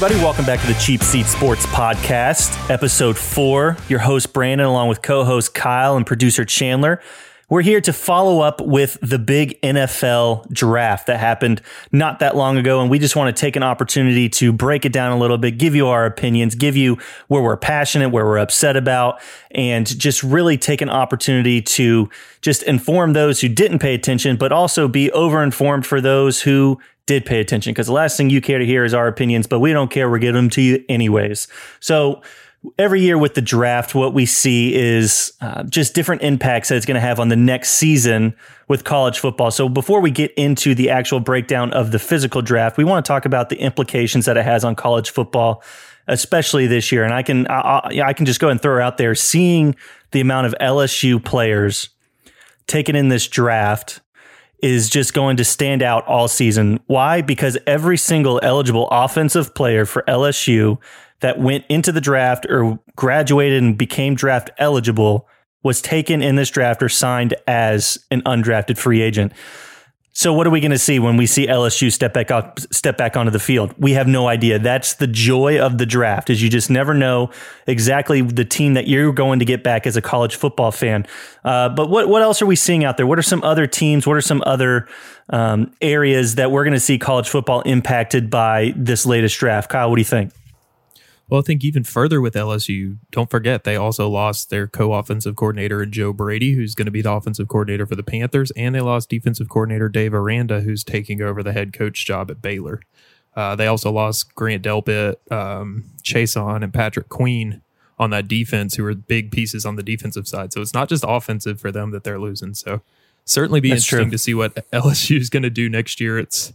everybody. Welcome back to the Cheap Seat Sports Podcast, episode four. Your host, Brandon, along with co host Kyle and producer Chandler. We're here to follow up with the big NFL draft that happened not that long ago. And we just want to take an opportunity to break it down a little bit, give you our opinions, give you where we're passionate, where we're upset about, and just really take an opportunity to just inform those who didn't pay attention, but also be over informed for those who did pay attention. Because the last thing you care to hear is our opinions, but we don't care. We're giving them to you anyways. So, every year with the draft, what we see is uh, just different impacts that it's going to have on the next season with college football. So before we get into the actual breakdown of the physical draft, we want to talk about the implications that it has on college football, especially this year. And I can I, I can just go and throw out there, seeing the amount of LSU players taken in this draft is just going to stand out all season. Why? Because every single eligible offensive player for LSU that went into the draft or graduated and became draft eligible was taken in this draft or signed as an undrafted free agent. So what are we going to see when we see LSU step back up, step back onto the field? We have no idea. That's the joy of the draft is you just never know exactly the team that you're going to get back as a college football fan. Uh, but what what else are we seeing out there? What are some other teams? What are some other um, areas that we're going to see college football impacted by this latest draft? Kyle, what do you think? Well, I think even further with LSU, don't forget they also lost their co-offensive coordinator Joe Brady, who's going to be the offensive coordinator for the Panthers, and they lost defensive coordinator Dave Aranda, who's taking over the head coach job at Baylor. Uh, they also lost Grant Delpit, um, Chaisson, and Patrick Queen on that defense, who are big pieces on the defensive side. So it's not just offensive for them that they're losing. So certainly be That's interesting true. to see what LSU is going to do next year. It's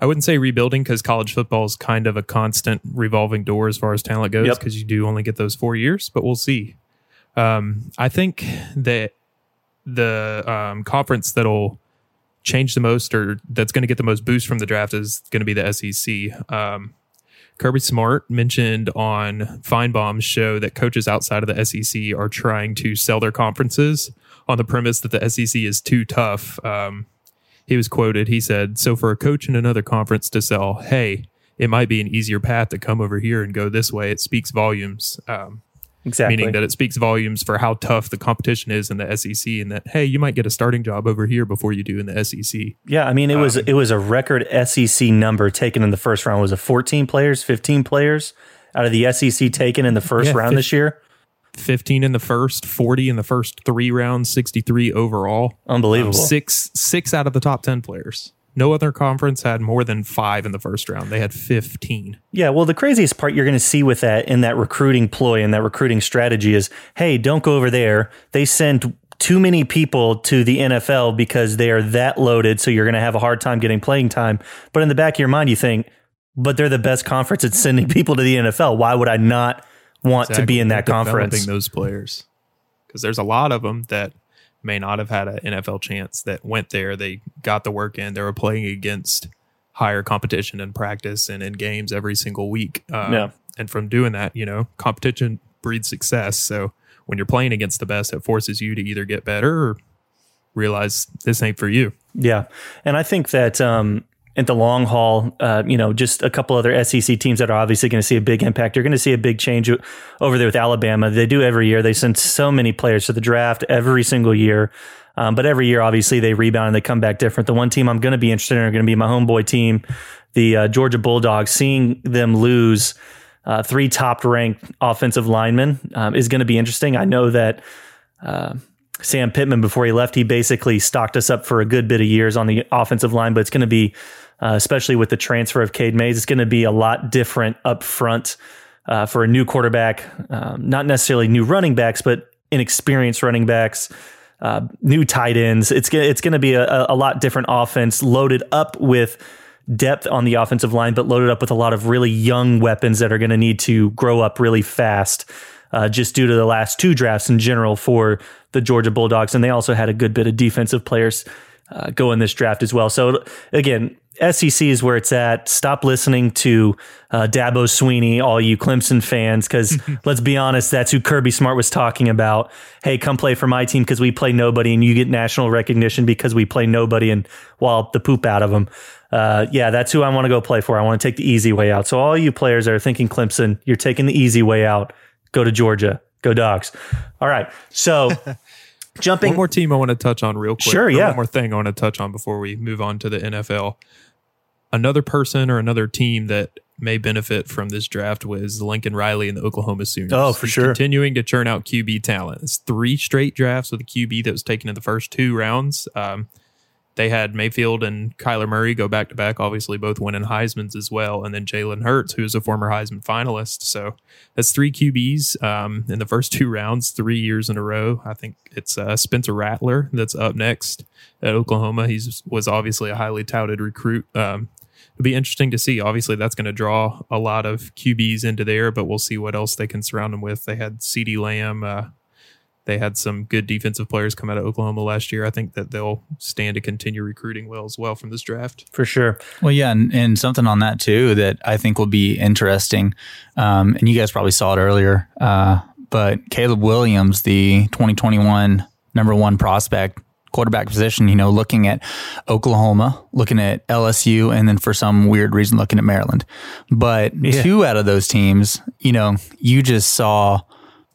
I wouldn't say rebuilding because college football is kind of a constant revolving door as far as talent goes because yep. you do only get those four years, but we'll see. Um, I think that the um, conference that'll change the most or that's going to get the most boost from the draft is going to be the SEC. Um, Kirby Smart mentioned on Finebaum's show that coaches outside of the SEC are trying to sell their conferences on the premise that the SEC is too tough. Um, he was quoted. He said, "So for a coach in another conference to sell, hey, it might be an easier path to come over here and go this way. It speaks volumes." Um, exactly. Meaning that it speaks volumes for how tough the competition is in the SEC, and that hey, you might get a starting job over here before you do in the SEC. Yeah, I mean it was um, it was a record SEC number taken in the first round. Was it 14 players, 15 players out of the SEC taken in the first yeah, round 15, this year? 15 in the first, 40 in the first three rounds, 63 overall. Unbelievable. Um, six six out of the top 10 players. No other conference had more than five in the first round. They had 15. Yeah, well, the craziest part you're going to see with that in that recruiting ploy and that recruiting strategy is hey, don't go over there. They send too many people to the NFL because they are that loaded. So you're going to have a hard time getting playing time. But in the back of your mind, you think, but they're the best conference at sending people to the NFL. Why would I not want exactly. to be in that They're conference. those players because there's a lot of them that may not have had an NFL chance that went there. They got the work in. They were playing against higher competition in practice and in games every single week. Um, yeah. And from doing that, you know, competition breeds success. So when you're playing against the best, it forces you to either get better or realize this ain't for you. Yeah. And I think that, um, at the long haul, uh, you know, just a couple other SEC teams that are obviously going to see a big impact. You're going to see a big change over there with Alabama. They do every year. They send so many players to the draft every single year. Um, but every year, obviously, they rebound and they come back different. The one team I'm going to be interested in are going to be my homeboy team, the uh, Georgia Bulldogs. Seeing them lose uh, three top ranked offensive linemen um, is going to be interesting. I know that. Sam Pittman, before he left, he basically stocked us up for a good bit of years on the offensive line, but it's going to be uh, especially with the transfer of Cade Mays. It's going to be a lot different up front uh, for a new quarterback, um, not necessarily new running backs, but inexperienced running backs, uh, new tight ends. It's it's going to be a, a lot different offense loaded up with depth on the offensive line, but loaded up with a lot of really young weapons that are going to need to grow up really fast. Uh, just due to the last two drafts in general for the Georgia Bulldogs, and they also had a good bit of defensive players uh, go in this draft as well. So again, SEC is where it's at. Stop listening to uh, Dabo Swinney, all you Clemson fans, because let's be honest, that's who Kirby Smart was talking about. Hey, come play for my team because we play nobody, and you get national recognition because we play nobody and wallop the poop out of them. Uh, yeah, that's who I want to go play for. I want to take the easy way out. So all you players that are thinking Clemson, you're taking the easy way out. Go to Georgia. Go dogs. All right. So jumping One more team I want to touch on real quick. Sure, Or yeah. One more thing I want to touch on before we move on to the NFL. Another person or another team that may benefit from this draft was Lincoln Riley and the Oklahoma Sooners. Oh, for He's sure. Continuing to churn out QB talent. It's three straight drafts with a QB that was taken in the first two rounds. Um, they had Mayfield and Kyler Murray go back to back, obviously both winning Heisman's as well, and then Jalen Hurts, who's a former Heisman finalist. So that's three QBs um, in the first two rounds, three years in a row. I think it's uh, Spencer Rattler that's up next at Oklahoma. He's was obviously a highly touted recruit. Um, it'll be interesting to see. Obviously, that's going to draw a lot of QBs into there, but we'll see what else they can surround them with. They had CeeDee Lamb. Uh, they had some good defensive players come out of Oklahoma last year. I think that they'll stand to continue recruiting well as well from this draft. for sure. Well, yeah, and, and something on that too that I think will be interesting, um, and you guys probably saw it earlier, uh, but Caleb Williams, the 2021 number one prospect quarterback position, you know, looking at Oklahoma, looking at LSU, and then for some weird reason looking at Maryland. But Yeah. two out of those teams, you know, you just saw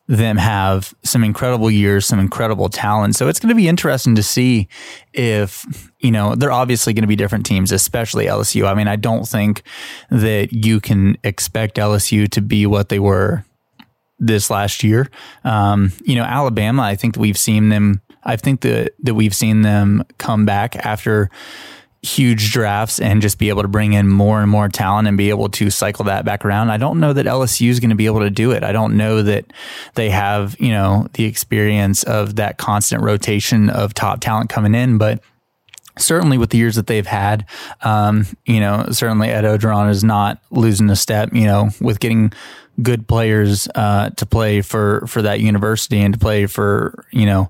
them have some incredible years, some incredible talent. So it's going to be interesting to see if, you know, they're obviously going to be different teams, especially LSU. I mean, I don't think that you can expect LSU to be what they were this last year. Um, you know, Alabama, I think that we've seen them, I think that, that we've seen them come back after huge drafts and just be able to bring in more and more talent and be able to cycle that back around. I don't know that LSU is going to be able to do it. I don't know that they have, you know, the experience of that constant rotation of top talent coming in, but certainly with the years that they've had, um, you know, certainly Ed Orgeron is not losing a step, you know, with getting good players uh, to play for for that university and to play for you know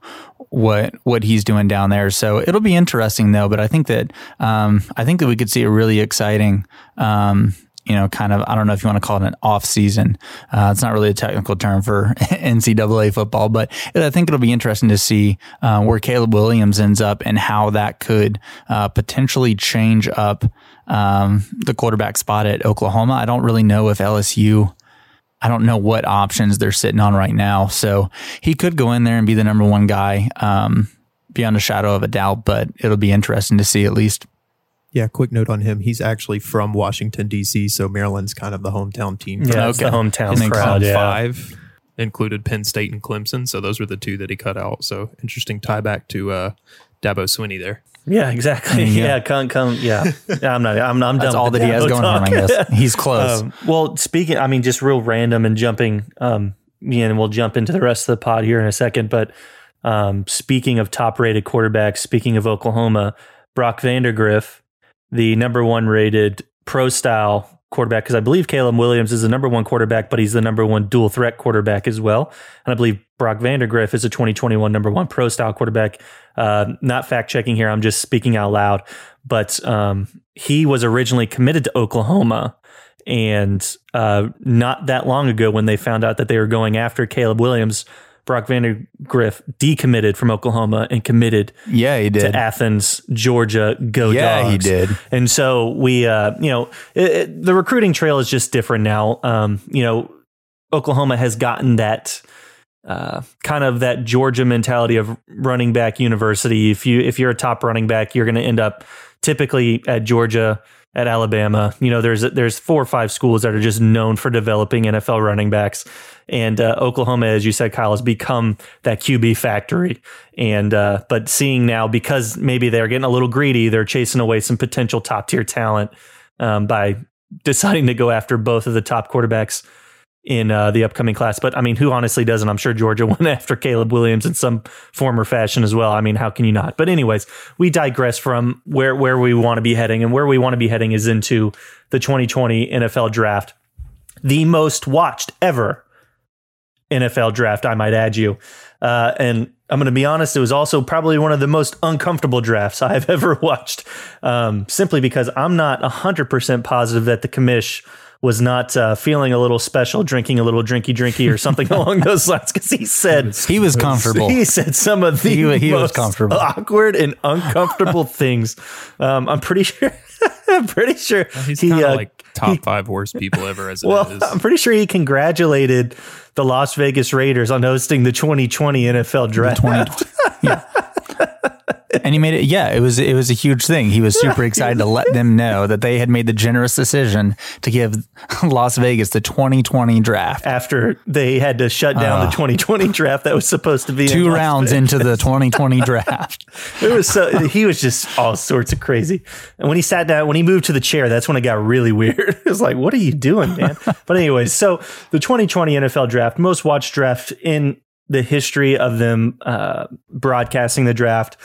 what what he's doing down there. So it'll be interesting though. But I think that um, I think that we could see a really exciting. Um, you know, kind of, I don't know if you want to call it an off season. Uh, it's not really a technical term for NCAA football, but I think it'll be interesting to see uh, where Caleb Williams ends up and how that could uh, potentially change up um, the quarterback spot at Oklahoma. I don't really know if LSU. I don't know what options they're sitting on right now. So he could go in there and be the number one guy, um, beyond a shadow of a doubt, but it'll be interesting to see at least. Yeah, quick note on him. He's actually from Washington, D.C., so Maryland's kind of the hometown team. Yeah, it's the Okay. hometown His crowd. Yeah. five included Penn State and Clemson, so those were the two that he cut out. So interesting tie back to uh, Dabo Swinney there. Yeah, exactly. Yeah. Yeah, come, come. Yeah, I'm not. I'm, I'm That's done. all that he has going him, I guess. He's close. Um, well, speaking, I mean, just real random and jumping. Um, yeah, and we'll jump into the rest of the pod here in a second. But um, speaking of top-rated quarterbacks, speaking of Oklahoma, Brock Vandergriff, the number one rated pro-style quarterback, because I believe Caleb Williams is the number one quarterback, but he's the number one dual threat quarterback as well. And I believe Brock Vandergriff is a 2021 number one pro-style quarterback. Uh, not fact checking here. I'm just speaking out loud. But um, he was originally committed to Oklahoma and uh, not that long ago, when they found out that they were going after Caleb Williams, Brock Vandergriff decommitted from Oklahoma and committed yeah, he did. to. Athens, Georgia. Go Yeah, dogs! he did. And so we, uh, you know, it, it- the recruiting trail is just different now. Um, you know, Oklahoma has gotten that uh, kind of that Georgia mentality of running back university. If you if you're a top running back, you're going to end up typically at Georgia, at Alabama. You know, there's there's four or five schools that are just known for developing NFL running backs, and uh, Oklahoma, as you said, Kyle, has become that QB factory. And uh, but seeing now because maybe they're getting a little greedy, they're chasing away some potential top tier talent um, by deciding to go after both of the top quarterbacks in uh, the upcoming class. But I mean, who honestly doesn't? I'm sure Georgia went after Caleb Williams in some form or fashion as well. I mean, how can you not? But anyways, we digress from where where we want to be heading, and where we want to be heading is into the 2020 NFL Draft, the most watched ever NFL Draft. I might add you. Uh, and I'm going to be honest, it was also probably one of the most uncomfortable drafts I've ever watched, um, simply because I'm not 100% positive that the commish was not uh, feeling a little special, drinking a little drinky drinky or something along those lines. Because he said He was comfortable. he said some of the He- he was most comfortable. awkward and uncomfortable things. Um, I'm pretty sure. I'm pretty sure He's he kind uh, like top five worst people ever as it is. well, I'm pretty sure he congratulated the Las Vegas Raiders on hosting the 2020 NFL draft. 2020. yeah. And he made it. Yeah, it was it was a huge thing. He was super excited to let them know that they had made the generous decision to give Las Vegas the 2020 draft. after they had to shut down the 2020 draft that was supposed to be Uh. Two Las rounds Vegas. into the 2020 draft. It was so he was just all sorts of crazy. And when he sat down, when he moved to the chair, that's when it got really weird. It was like, what are you doing, man? but anyways, so the 2020 NFL draft, most watched draft in the history of them uh, broadcasting the draft.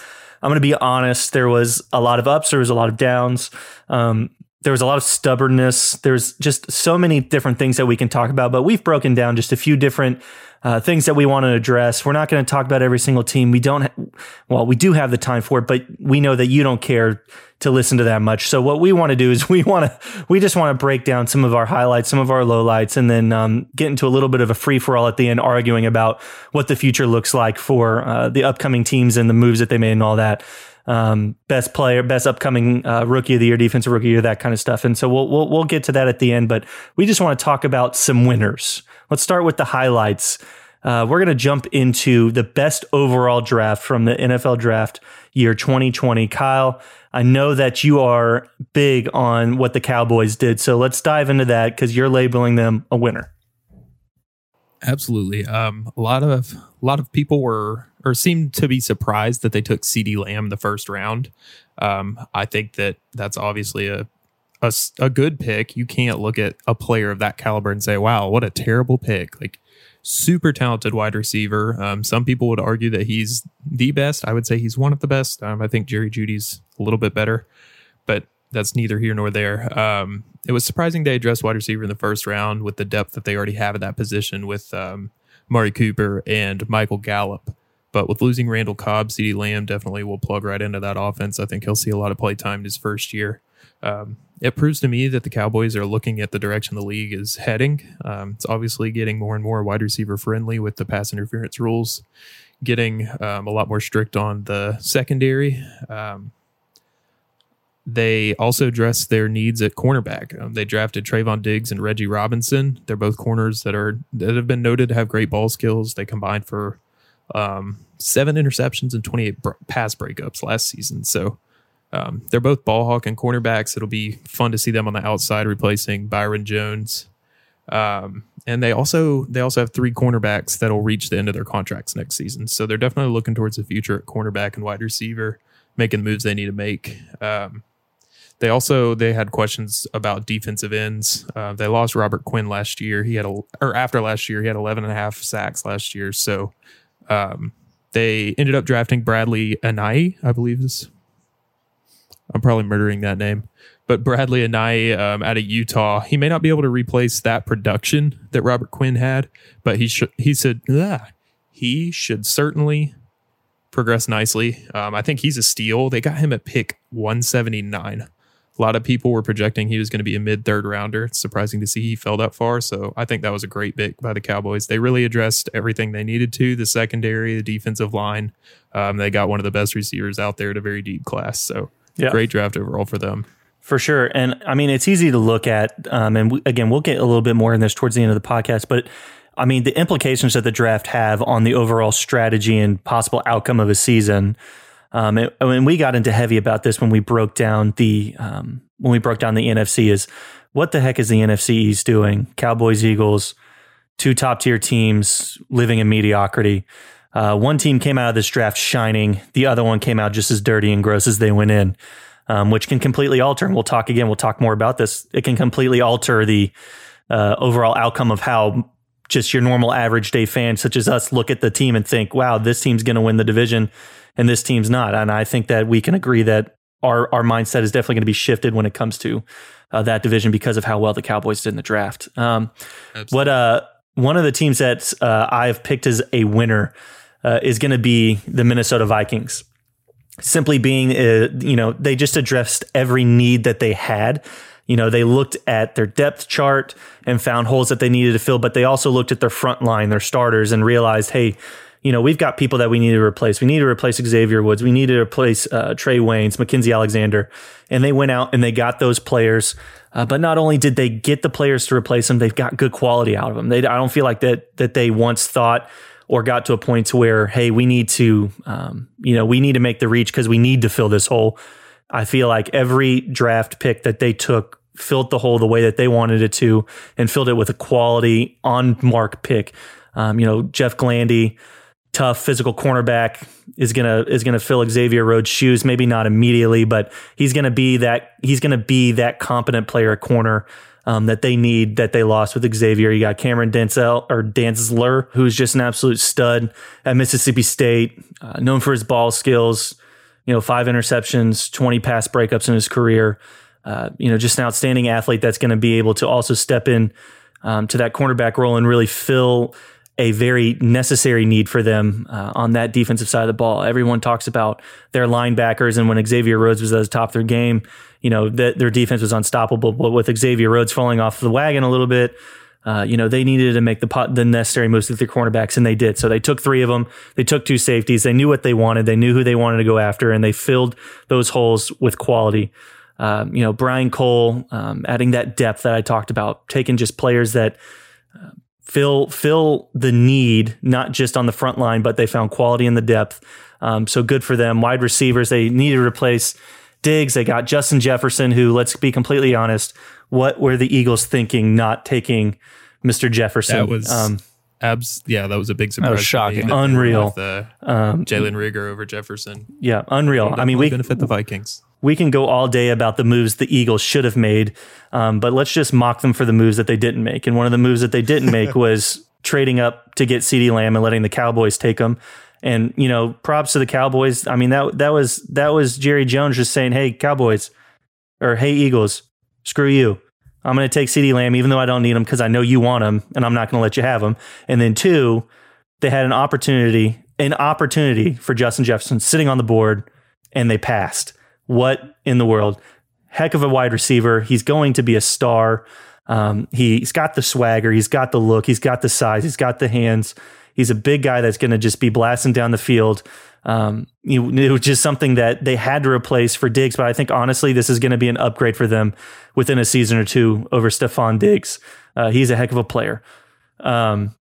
I'm going to be honest. There was a lot of ups. There was a lot of downs. Um, there was a lot of stubbornness. There's just so many different things that we can talk about, but we've broken down just a few different uh, things that we want to address. We're not going to talk about every single team. We don't, ha- well, we do have the time for it, but we know that you don't care to listen to that much. So what we want to do is we want to, we just want to break down some of our highlights, some of our lowlights, and then um, get into a little bit of a free for all at the end, arguing about what the future looks like for uh, the upcoming teams and the moves that they made and all that um, best player, best upcoming uh, rookie of the year, defensive rookie of the year, that kind of stuff. And so we'll, we'll we'll get to that at the end. But we just want to talk about some winners. Let's start with the highlights. Uh, we're going to jump into the best overall draft from the NFL draft year 2020. Kyle, I know that you are big on what the Cowboys did, so let's dive into that because you're labeling them a winner. Absolutely. Um, a lot of a lot of people were or seemed to be surprised that they took CeeDee Lamb the first round. Um, I think that that's obviously a a good pick. You can't look at a player of that caliber and say, "Wow, what a terrible pick!" Like super talented wide receiver. Um, some people would argue that he's the best. I would say he's one of the best. Um, I think Jerry Jeudy's a little bit better, but that's neither here nor there. Um, it was surprising they addressed wide receiver in the first round with the depth that they already have at that position with um, Amari Cooper and Michael Gallup. But with losing Randall Cobb, CeeDee Lamb definitely will plug right into that offense. I think he'll see a lot of play time in his first year. Um, it proves to me that the Cowboys are looking at the direction the league is heading. Um, it's obviously getting more and more wide receiver friendly with the pass interference rules, getting um, a lot more strict on the secondary. Um, they also addressed their needs at cornerback. Um, they drafted Trevon Diggs and Reggie Robinson. They're both corners that are that have been noted to have great ball skills. They combined for um, seven interceptions and 28 br- pass breakups last season. So um, they're both ball hawk and cornerbacks. It'll be fun to see them on the outside replacing Byron Jones. Um, and they also they also have three cornerbacks that'll reach the end of their contracts next season. So they're definitely looking towards the future at cornerback and wide receiver, making the moves they need to make. Um, they also they had questions about defensive ends. Uh, they lost Robert Quinn last year. He had a or after last year he had 11 and a half sacks last year. So um, they ended up drafting Bradlee Anae, I believe is. I'm probably murdering that name, but Bradlee Anae um, out of Utah. He may not be able to replace that production that Robert Quinn had, but he should. He said "Ugh." he should certainly progress nicely. Um, I think he's a steal. They got him at pick 179. A lot of people were projecting he was going to be a mid third rounder. It's surprising to see he fell that far. So I think that was a great pick by the Cowboys. They really addressed everything they needed to the secondary, the defensive line. Um, they got one of the best receivers out there at a very deep class. So Yeah. great draft overall for them. For sure. And I mean, it's easy to look at. Um, and we, again, we'll get a little bit more in this towards the end of the podcast. But I mean, the implications that the draft have on the overall strategy and possible outcome of a season. Um, and, and we got into heavy about this when we broke down the um, when we broke down the NFC. Is what the heck is the NFC East doing? Cowboys, Eagles, two top tier teams living in mediocrity. Uh, one team came out of this draft shining. The other one came out just as dirty and gross as they went in um, which can completely alter. And we'll talk again. We'll talk more about this. It can completely alter the uh, overall outcome of how just your normal average day fan, such as us, look at the team and think, "Wow, this team's going to win the division, and this team's not." And I think that we can agree that our our mindset is definitely going to be shifted when it comes to uh, that division because of how well the Cowboys did in the draft. Um, what uh, one of the teams that uh, I've picked as a winner uh, is going to be the Minnesota Vikings. Simply being, uh, you know, they just addressed every need that they had. You know, they looked at their depth chart and found holes that they needed to fill, but they also looked at their front line, their starters, and realized, hey, you know, we've got people that we need to replace. We need to replace Xavier Woods. We need to replace uh, Trae Waynes, Mackensie Alexander. And they went out and they got those players. Uh, but not only did they get the players to replace them, they've got good quality out of them. They, I don't feel like that that they once thought or got to a point to where, hey, we need to, um, you know, we need to make the reach because we need to fill this hole. I feel like every draft pick that they took filled the hole the way that they wanted it to and filled it with a quality on mark pick. Um, you know, Jeff Gladney, tough physical cornerback is gonna is gonna fill Xavier Rhodes' shoes. Maybe not immediately, but he's gonna be that he's gonna be that competent player at corner um, that they need that they lost with Xavier. You got Cameron Denzel or Dantzler, who's just an absolute stud at Mississippi State, uh, known for his ball skills. You know, five interceptions, twenty pass breakups in his career. Uh, you know, just an outstanding athlete that's going to be able to also step in um, to that cornerback role and really fill a very necessary need for them uh, on that defensive side of the ball. Everyone talks about their linebackers, and when Xavier Rhodes was at the top of their game, you know that their defense was unstoppable. But with Xavier Rhodes falling off the wagon a little bit, uh, you know they needed to make the pot, the necessary moves with their cornerbacks, and they did. So they took three of them. They took two safeties. They knew what they wanted. They knew who they wanted to go after, and they filled those holes with quality. Um, you know, Brian Cole um, adding that depth that I talked about, taking just players that fill fill the need not just on the front line, but they found quality in the depth. Um, so good for them. Wide receivers they needed to replace Diggs. They got Justin Jefferson, who let's be completely honest, what were the Eagles thinking not taking Mr. Jefferson? That was um, abs. Yeah, that was a big surprise. That was shocking. Unreal. The um, Jalen Reagor over Jefferson. Yeah, unreal. I mean, we benefit the Vikings we can go all day about the moves the Eagles should have made, um, but let's just mock them for the moves that they didn't make. And one of the moves that they didn't make was trading up to get CeeDee Lamb and letting the Cowboys take him. And you know, props to the Cowboys. I mean that that was that was Jerry Jones just saying, "Hey Cowboys," or "Hey Eagles, screw you. I'm going to take CeeDee Lamb even though I don't need him because I know you want him, and I'm not going to let you have him." And then two, they had an opportunity, an opportunity for Justin Jefferson sitting on the board, and they passed what in the world? Heck of a wide receiver. He's going to be a star. Um, he's got the swagger. He's got the look. He's got the size. He's got the hands. He's a big guy that's going to just be blasting down the field. Um, it was just something that they had to replace for Diggs, but I think honestly, this is going to be an upgrade for them within a season or two over Stefon Diggs. Uh, he's a heck of a player. Um,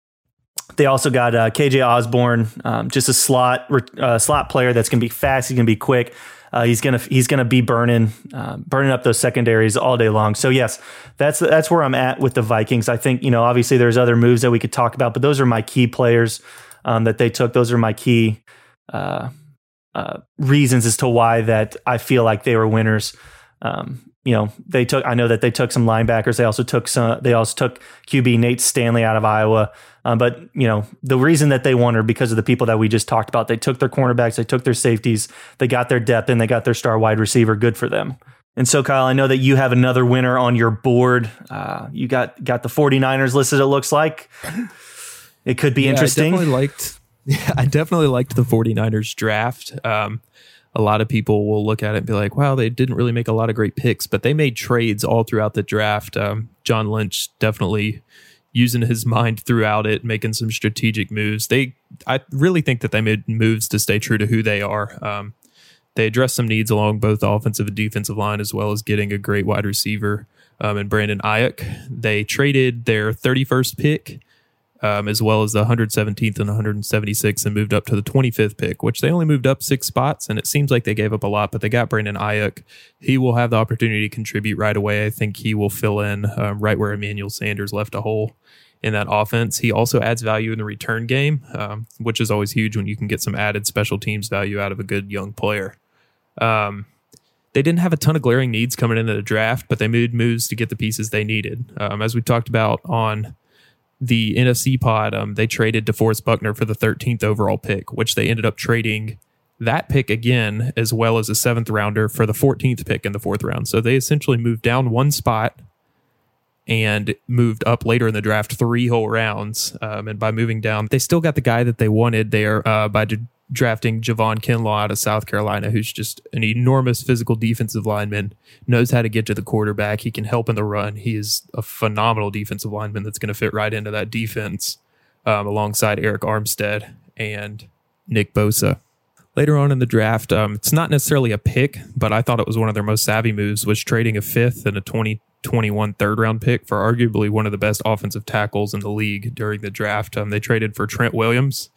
they also got uh, KJ Osborn, um, just a slot uh, slot player that's going to be fast. He's going to be quick. Uh, he's gonna he's gonna be burning uh, burning up those secondaries all day long. So yes, that's that's where I'm at with the Vikings. I think you know obviously there's other moves that we could talk about, but those are my key players um, that they took. Those are my key uh, uh reasons as to why that I feel like they were winners. Um, you know, they took. I know that they took some linebackers. They also took some. They also took QB Nate Stanley out of Iowa. Um, but you know, the reason that they won are because of the people that we just talked about. They took their cornerbacks. They took their safeties. They got their depth, and they got their star wide receiver. Good for them. And so, Kyle, I know that you have another winner on your board. Uh, you got got the 49ers listed. It looks like it could be yeah, interesting. I definitely liked. Yeah, I definitely liked the 49ers draft. Um, a lot of people will look at it and be like, wow, they didn't really make a lot of great picks, but they made trades all throughout the draft. Um, John Lynch definitely using his mind throughout it, making some strategic moves. They, I really think that they made moves to stay true to who they are. Um, they addressed some needs along both the offensive and defensive line, as well as getting a great wide receiver um, and Brandon Aiyuk. They traded their 31st pick um, as well as the 117th and 176th, and moved up to the 25th pick, which they only moved up six spots. And it seems like they gave up a lot, but they got Brandon Aiyuk. He will have the opportunity to contribute right away. I think he will fill in um, right where Emmanuel Sanders left a hole in that offense. He also adds value in the return game, um, which is always huge when you can get some added special teams value out of a good young player. Um, they didn't have a ton of glaring needs coming into the draft, but they made moves to get the pieces they needed. Um, as we talked about on the NFC pod, um, they traded DeForest Buckner for the 13th overall pick, which they ended up trading that pick again, as well as a seventh rounder for the 14th pick in the fourth round. So they essentially moved down one spot and moved up later in the draft three whole rounds. Um, and by moving down, they still got the guy that they wanted there uh, by d- drafting Javon Kinlaw out of South Carolina, who's just an enormous physical defensive lineman, knows how to get to the quarterback. He can help in the run. He is a phenomenal defensive lineman that's going to fit right into that defense um, alongside Arik Armstead and Nick Bosa. Later on in the draft, um, it's not necessarily a pick, but I thought it was one of their most savvy moves was trading a fifth and a 2021 third round pick for arguably one of the best offensive tackles in the league during the draft. Um, they traded for Trent Williams,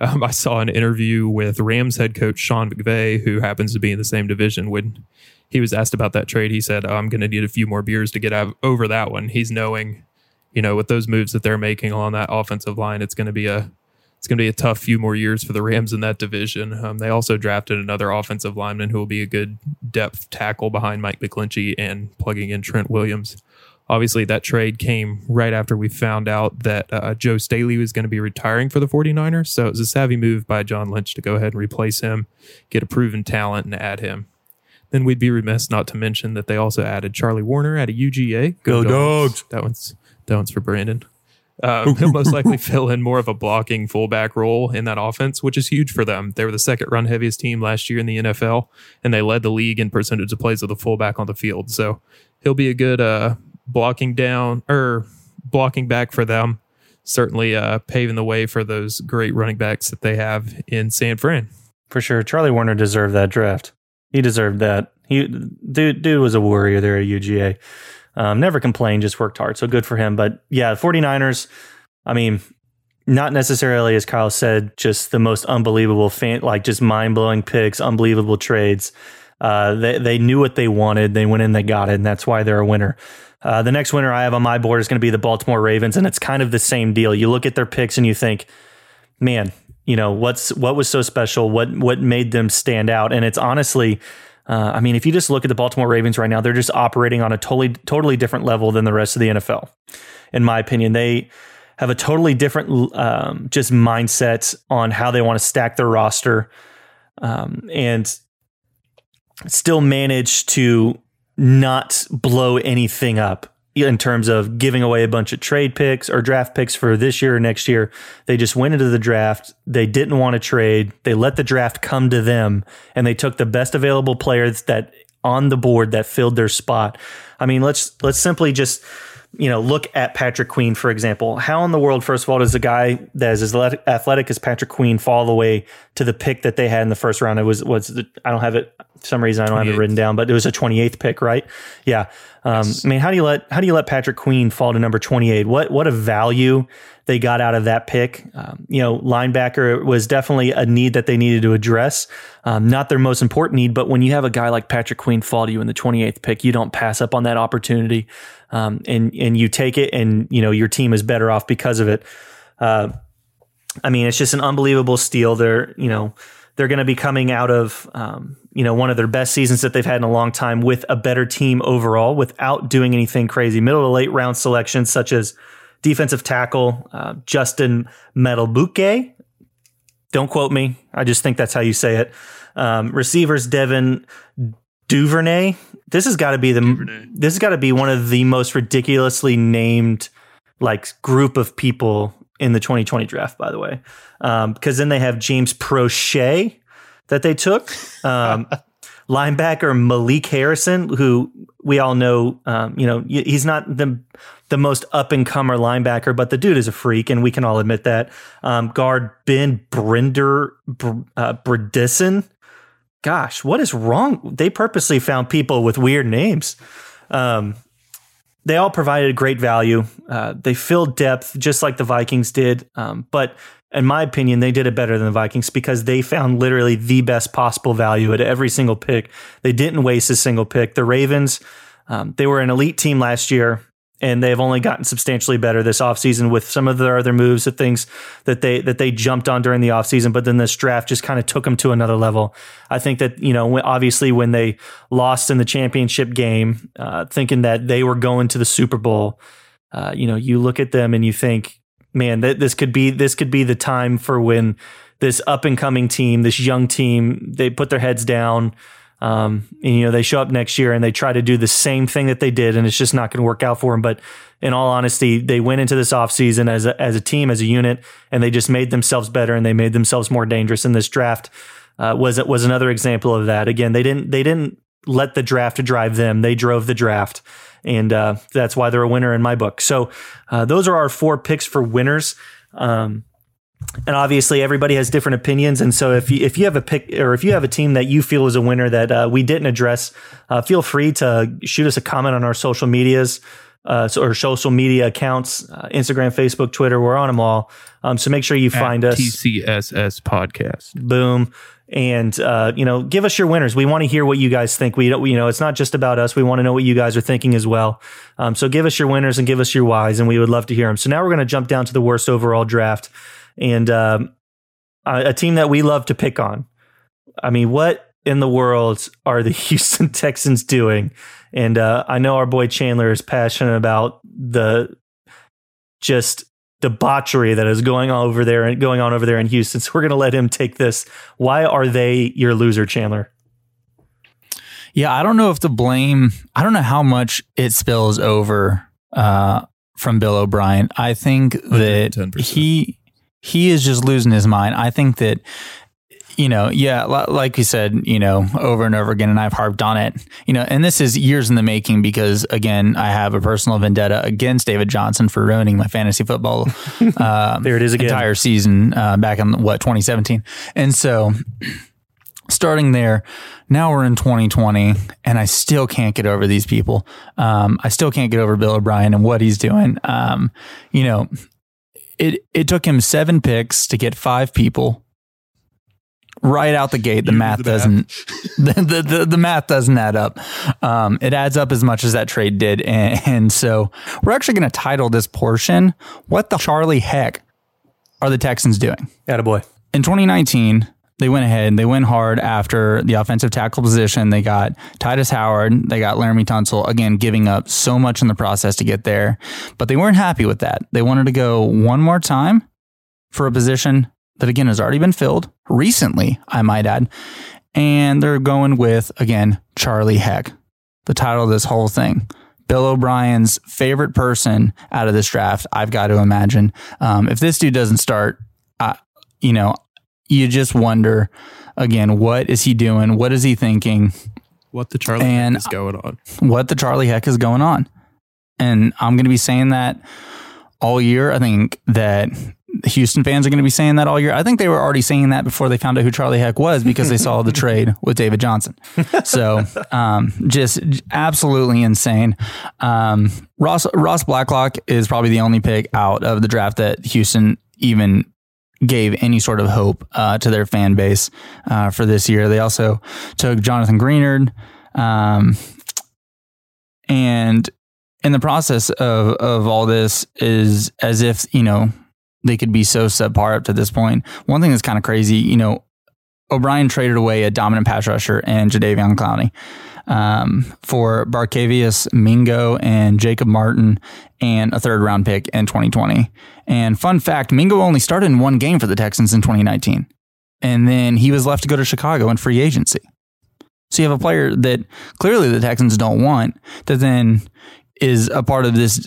um, I saw an interview with Rams head coach Sean McVay, who happens to be in the same division. When he was asked about that trade, he said, oh, "I'm going to need a few more beers to get over that one." He's knowing, you know, with those moves that they're making along that offensive line, it's going to be a it's going to be a tough few more years for the Rams in that division. Um, they also drafted another offensive lineman who will be a good depth tackle behind Mike McGlinchey and plugging in Trent Williams obviously that trade came right after we found out that uh, Joe Staley was going to be retiring for the 49ers. So it was a savvy move by John Lynch to go ahead and replace him, get a proven talent, and add him. Then we'd be remiss not to mention that they also added Charlie Woerner at a UGA. Go, Go dogs. dogs. That one's that one's for Brandon. Um, he'll most likely fill in more of a blocking fullback role in that offense, which is huge for them. They were the second run heaviest team last year in the NFL, and they led the league in percentage of plays of the fullback on the field. So he'll be a good uh, blocking down or blocking back for them. Certainly uh, paving the way for those great running backs that they have in San Fran. For sure. Charlie Woerner deserved that draft. He deserved that. He dude, dude was a warrior there at UGA. Um, never complained, just worked hard. So good for him. But yeah, 49ers, I mean, not necessarily, as Kyle said, just the most unbelievable, fan, like just mind blowing picks, unbelievable trades. Uh, they, they knew what they wanted. They went in, they got it, and that's why they're a winner. Uh, the next winner I have on my board is going to be the Baltimore Ravens, and it's kind of the same deal. You look at their picks and you think, man, you know what's what was so special? What what made them stand out? And it's honestly, uh, I mean, if you just look at the Baltimore Ravens right now, they're just operating on a totally totally different level than the rest of the NFL. In my opinion, they have a totally different um, just mindset on how they want to stack their roster, um, and still manage to not blow anything up in terms of giving away a bunch of trade picks or draft picks for this year or next year. They just went into the draft. They didn't want to trade. They let the draft come to them and they took the best available players that on the board that filled their spot. I mean, let's let's simply just you know, look at Patrick Queen, for example. How in the world, first of all, does a guy that is as athletic as Patrick Queen fall the way to the pick that they had in the first round? It was, was the, I don't have it, for some reason I don't 28th. have it written down, but it was a 28th pick, right? Yeah. Um, yes. I mean, how do you let, how do you let Patrick Queen fall to number 28? What, what a value they got out of that pick. Um, you know, linebacker was definitely a need that they needed to address. Um, not their most important need, but when you have a guy like Patrick Queen fall to you in the 28th pick, you don't pass up on that opportunity, um, and and you take it, and you know your team is better off because of it. Uh, I mean, it's just an unbelievable steal. They're you know they're going to be coming out of um, you know one of their best seasons that they've had in a long time with a better team overall, without doing anything crazy. Middle to late round selections such as defensive tackle uh, Justin Madubuike. Don't quote me. I just think that's how you say it. Um, receivers Devin Duvernay. This has got to be the Duvernay. this has got to be one of the most ridiculously named like group of people in the 2020 draft. By the way, because um, then they have James Proche that they took. Um, linebacker Malik Harrison, who we all know, um, you know, he's not the the most up and comer linebacker, but the dude is a freak, and we can all admit that. Um, guard Ben Brinder uh, Bredeson. Gosh, what is wrong? They purposely found people with weird names. Um, they all provided great value. Uh, they filled depth just like the Vikings did. Um, but in my opinion, they did it better than the Vikings because they found literally the best possible value at every single pick. They didn't waste a single pick. The Ravens, um, they were an elite team last year and they've only gotten substantially better this offseason with some of their other moves the things that they that they jumped on during the offseason but then this draft just kind of took them to another level. I think that you know obviously when they lost in the championship game uh, thinking that they were going to the super bowl uh, you know you look at them and you think man that this could be this could be the time for when this up and coming team this young team they put their heads down Um, and, you know, they show up next year and they try to do the same thing that they did, and it's just not going to work out for them. But in all honesty, they went into this offseason as a, as a team, as a unit, and they just made themselves better and they made themselves more dangerous. In this draft uh, was was another example of that. Again, they didn't they didn't let the draft drive them; they drove the draft, and uh, that's why they're a winner in my book. So uh, those are our four picks for winners. Um, and obviously everybody has different opinions. And so if you if you have a pick or if you have a team that you feel is a winner that uh, we didn't address uh, feel free to shoot us a comment on our social medias uh, or social media accounts uh, instagram facebook twitter we're on them all. Um, so make sure you find us. TCSS podcast. boom. And uh, you know give us your winners. We want to hear what you guys think. We don't you know it's not just about us. We want to know what you guys are thinking as well. Um, so give us your winners and give us your whys and we would love to hear them so now we're going to jump down to the worst overall draft and um, a, a team that we love to pick on i mean what in the world are the houston texans doing and uh, i know our boy chandler is passionate about the just debauchery that is going on over there and going on over there in Houston. So we're going to let him take this. Why are they your loser, Chandler? Yeah, I don't know if the blame, I don't know how much it spills over uh, from Bill O'Brien. I think that 110%. he he is just losing his mind. I think that you know, yeah, like you said, you know, over and over again, and I've harped on it, you know, and this is years in the making because, again, I have a personal vendetta against David Johnson for ruining my fantasy football uh, There it is again. entire season uh, back in what 2017, and so starting there, now we're in 2020, and I still can't get over these people. Um, I still can't get over Bill O'Brien and what he's doing. Um, you know, it it took him seven picks to get five people right out the gate. The You math the doesn't the, the, the, the math doesn't add up. Um, it adds up as much as that trade did, and, and so we're actually going to title this portion "What the Charlie Heck Are the Texans Doing?" Attaboy. in 2019, they went ahead and they went hard after the offensive tackle position. They got Tytus Howard, they got Laremy Tunsil, again, giving up so much in the process to get there. But they weren't happy with that. They wanted to go one more time for a position that, again, has already been filled recently, I might add. And they're going with, again, Charlie Heck, the title of this whole thing. Bill O'Brien's favorite person out of this draft, I've got to imagine. Um, if this dude doesn't start, I, you know, you just wonder again, what is he doing? What is he thinking? What the Charlie And- Heck is going on? What the Charlie heck is going on? And I'm going to be saying that all year. I think that Houston fans are going to be saying that all year. I think they were already saying that before they found out who Charlie Heck was because they saw the trade with David Johnson. So um, just absolutely insane. Um, Ross Ross Blacklock is probably the only pick out of the draft that Houston even gave any sort of hope uh, to their fan base uh, for this year. They also took Jonathan Greenard. Um, and in the process of, of all this is as if, you know, they could be so subpar up to this point. One thing that's kind of crazy, you know, O'Brien traded away a dominant pass rusher and Jadeveon Clowney um, for Barkevious Mingo and Jacob Martin and a third round pick in 2020. And fun fact, Mingo only started in one game for the Texans in 2019. And then he was left to go to Chicago in free agency. So you have a player that clearly the Texans don't want that then is a part of this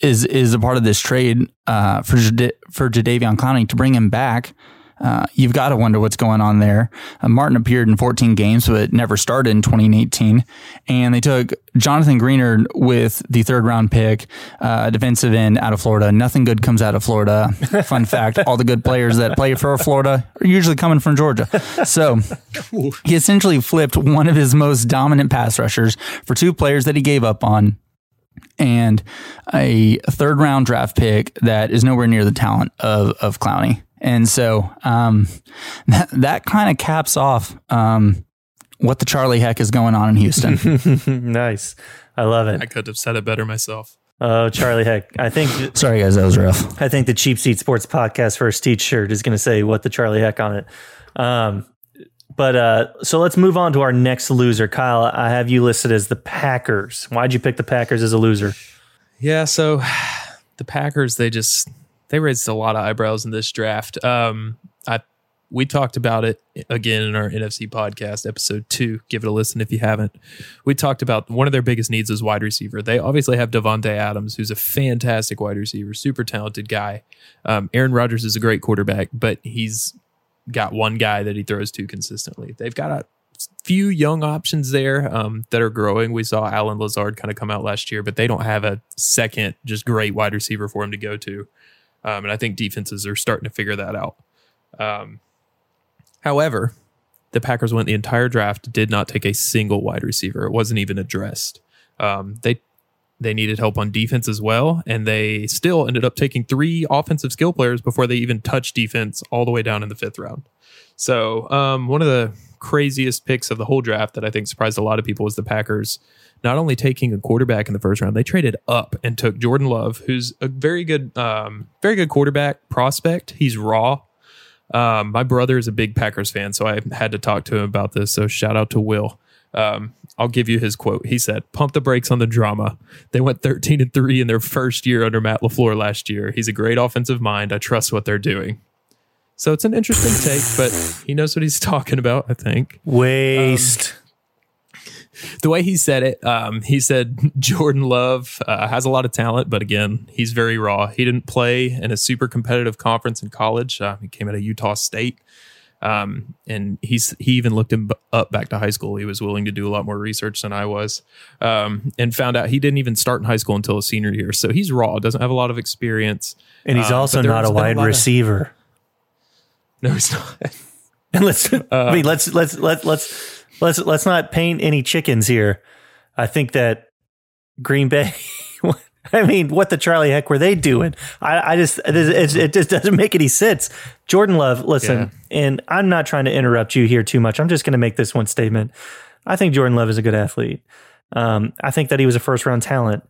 is is a part of this trade uh, for Jada- for Jadeveon Clowney to bring him back. Uh, you've got to wonder what's going on there. Uh, Martin appeared in 14 games, but never started in 2018. And they took Jonathan Greenard with the third round pick, uh, defensive end out of Florida. Nothing good comes out of Florida. Fun fact: all the good players that play for Florida are usually coming from Georgia. So he essentially flipped one of his most dominant pass rushers for two players that he gave up on and a third round draft pick that is nowhere near the talent of, of Clowney. And so um, that, that kind of caps off um, what the Charlie heck is going on in Houston. nice. I love it. I could have said it better myself. Oh, Charlie Heck. I think Sorry, guys, that was rough. I think the Cheap Seat Sports Podcast first teach shirt is going to say what the Charlie Heck on it. Um, but uh, so let's move on to our next loser. Kyle, I have you listed as the Packers. Why'd you pick the Packers as a loser? Yeah, so the Packers they just they raised a lot of eyebrows in this draft. Um, I we talked about it again in our NFC podcast, episode two. Give it a listen if you haven't. We talked about one of their biggest needs is wide receiver. They obviously have Davante Adams, who's a fantastic wide receiver, super talented guy. Um, Aaron Rodgers is a great quarterback, but he's got one guy that he throws to consistently. They've got a few young options there um, that are growing. We saw Allen Lazard kind of come out last year, but they don't have a second just great wide receiver for him to go to. Um, and I think defenses are starting to figure that out. Um, however, the Packers went the entire draft, did not take a single wide receiver. It wasn't even addressed. Um, they they needed help on defense as well, and they still ended up taking three offensive skill players before they even touched defense all the way down in the fifth round. So um, one of the craziest picks of the whole draft that I think surprised a lot of people was the Packers not only taking a quarterback in the first round, they traded up and took Jordan Love, who's a very good, um, very good quarterback prospect. He's raw. Um, my brother is a big Packers fan, so I had to talk to him about this. So shout out to Will. Um, I'll give you his quote. He said, "Pump the brakes on the drama. They went 13 and three in their first year under Matt Lafleur last year. He's a great offensive mind. I trust what they're doing." So it's an interesting take, but he knows what he's talking about. I think Waste. the way he said it, um, he said Jordan Love uh, has a lot of talent, but again, he's very raw. He didn't play in a super competitive conference in college. Uh, he came out of Utah State. Um, and he's he even looked him up back to high school. He was willing to do a lot more research than I was, um, and found out he didn't even start in high school until his senior year. So he's raw, doesn't have a lot of experience, and he's Um, also not a wide of- receiver. No, he's not. And let's I mean let's let's let's let's let's let's not paint any chickens here. I think that Green Bay. I mean, what the Charlie heck were they doing? I, I just it, it, just doesn't make any sense. Jordan Love, listen, and I'm not trying to interrupt you here too much. I'm just going to make this one statement. I think Jordan Love is a good athlete. Um, I think that he was a first round talent,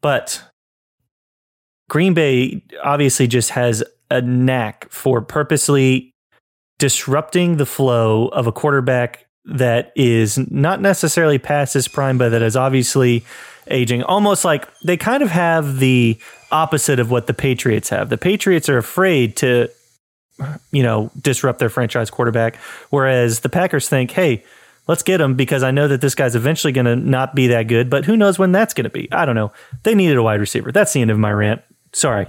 but Green Bay obviously just has a knack for purposely disrupting the flow of a quarterback that is not necessarily past his prime, but that is obviously aging. Almost like they kind of have the opposite of what the Patriots have. The Patriots are afraid to, you know, disrupt their franchise quarterback, whereas the Packers think, hey, let's get him because I know that this guy's eventually going to not be that good, but who knows when that's going to be? I don't know. They needed a wide receiver. That's the end of my rant. Sorry.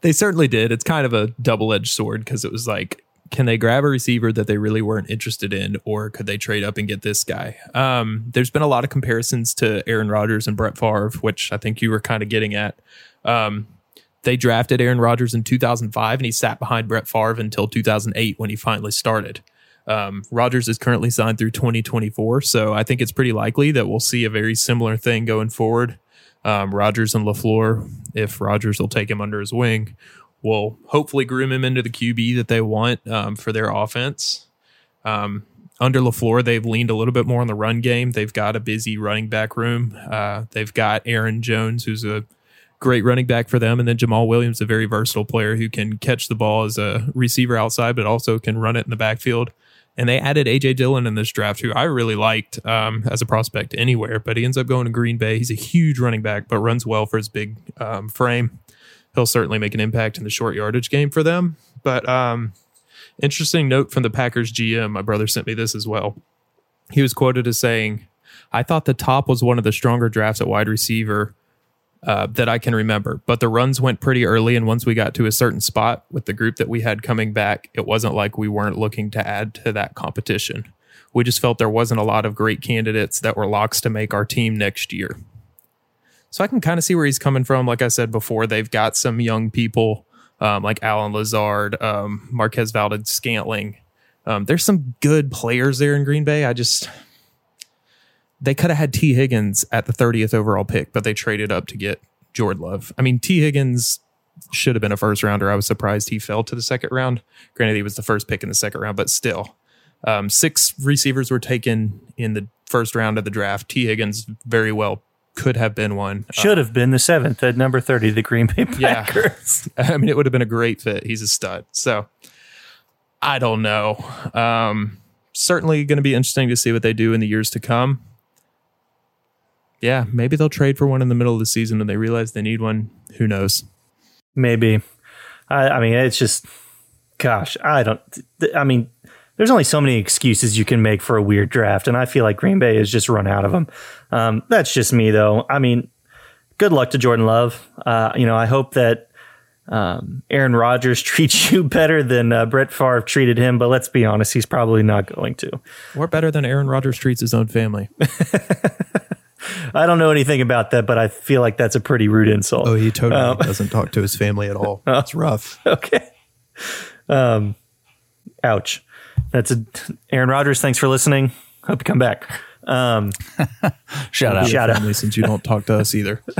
They certainly did. It's kind of a double edged sword because it was like, can they grab a receiver that they really weren't interested in, or could they trade up and get this guy? Um, there's been a lot of comparisons to Aaron Rodgers and Brett Favre, which I think you were kind of getting at. Um, they drafted Aaron Rodgers in 2005, and he sat behind Brett Favre until 2008 when he finally started. Um, Rodgers is currently signed through 2024, so I think it's pretty likely that we'll see a very similar thing going forward. Um, Rodgers and Lafleur, if Rodgers will take him under his wing, will hopefully groom him into the QB that they want um, for their offense. Um, under Lafleur, they've leaned a little bit more on the run game. They've got a busy running back room. Uh, they've got Aaron Jones, who's a great running back for them, and then Jamaal Williams, a very versatile player who can catch the ball as a receiver outside, but also can run it in the backfield. And they added AJ Dillon in this draft, who I really liked um, as a prospect anywhere, but he ends up going to Green Bay. He's a huge running back, but runs well for his big um, frame. He'll certainly make an impact in the short yardage game for them. But um, interesting note from the Packers GM. My brother sent me this as well. He was quoted as saying, I thought the top was one of the stronger drafts at wide receiver uh, that I can remember. But the runs went pretty early, and once we got to a certain spot with the group that we had coming back, it wasn't like we weren't looking to add to that competition. We just felt there wasn't a lot of great candidates that were locks to make our team next year. So I can kind of see where he's coming from. Like I said before, they've got some young people um, like Allen Lazard, um, Marquez Valdes-Scantling. Um, there's some good players there in Green Bay. I just they could have had Tee Higgins at the 30th overall pick, but they traded up to get Jordan Love. I mean, Tee Higgins should have been a first rounder. I was surprised he fell to the second round. Granted, he was the first pick in the second round, but still. Um, six receivers were taken in the first round of the draft. Tee Higgins very well could have been one. Should have been the seventh at number 30, the Green Bay Yeah. Packers. I mean, it would have been a great fit. He's a stud. So I don't know. Um, certainly going to be interesting to see what they do in the years to come. Yeah, maybe they'll trade for one in the middle of the season when they realize they need one. Who knows? Maybe. I, I mean, it's just gosh, I don't. I mean, there's only so many excuses you can make for a weird draft, and I feel like Green Bay has just run out of them. Um, that's just me, though. I mean, good luck to Jordan Love. Uh, you know, I hope that um, Aaron Rodgers treats you better than uh, Brett Favre treated him, but let's be honest, he's probably not going to. Or better than Aaron Rodgers treats his own family. I don't know anything about that, but I feel like that's a pretty rude insult. Oh, he totally um, doesn't talk to his family at all. That's rough. Okay. Um, ouch. That's a Aaron Rodgers. Thanks for listening. Hope you come back. Um, shout out, shout out, since you don't talk to us either.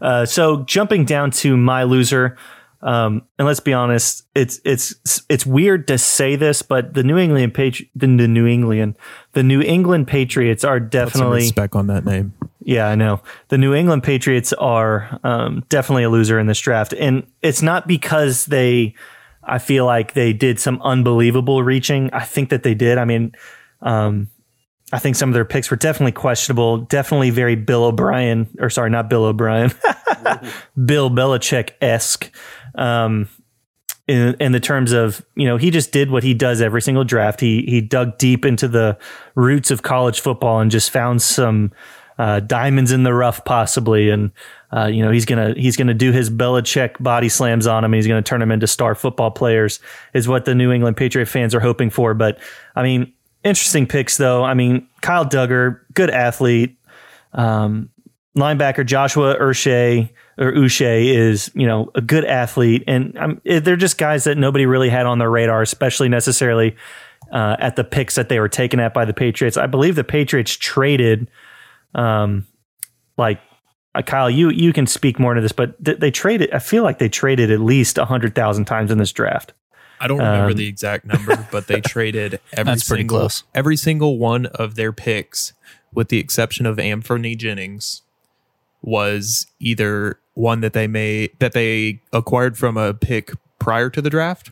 Uh, so jumping down to my loser, um, and let's be honest, it's it's it's weird to say this, but the New England Patri- the, the New England the New England Patriots are definitely spec on that name. Yeah, I know. The New England Patriots are um, definitely a loser in this draft, and it's not because they. I feel like they did some unbelievable reaching. I think that they did. I mean, um, I think some of their picks were definitely questionable. Definitely very Bill O'Brien, or sorry, not Bill O'Brien, Bill Belichick esque. Um, in, in the terms of you know he just did what he does every single draft. He he dug deep into the roots of college football and just found some uh, diamonds in the rough, possibly. And uh, you know he's gonna he's gonna do his Belichick body slams on him. And he's gonna turn him into star football players. Is what the New England Patriot fans are hoping for. But I mean, interesting picks, though. I mean, Kyle Dugger, good athlete. Um, linebacker Joshua Urshay or Uche is, you know, a good athlete. And um, they're just guys that nobody really had on their radar, especially necessarily uh, at the picks that they were taken at by the Patriots. I believe the Patriots traded, um, like, uh, Kyle, you you can speak more to this, but th- they traded. I feel like they traded at least hundred thousand times in this draft. I don't remember um, the exact number, but they traded every single every single one of their picks, with the exception of Anfernee Jennings, was either one that they made that they acquired from a pick prior to the draft,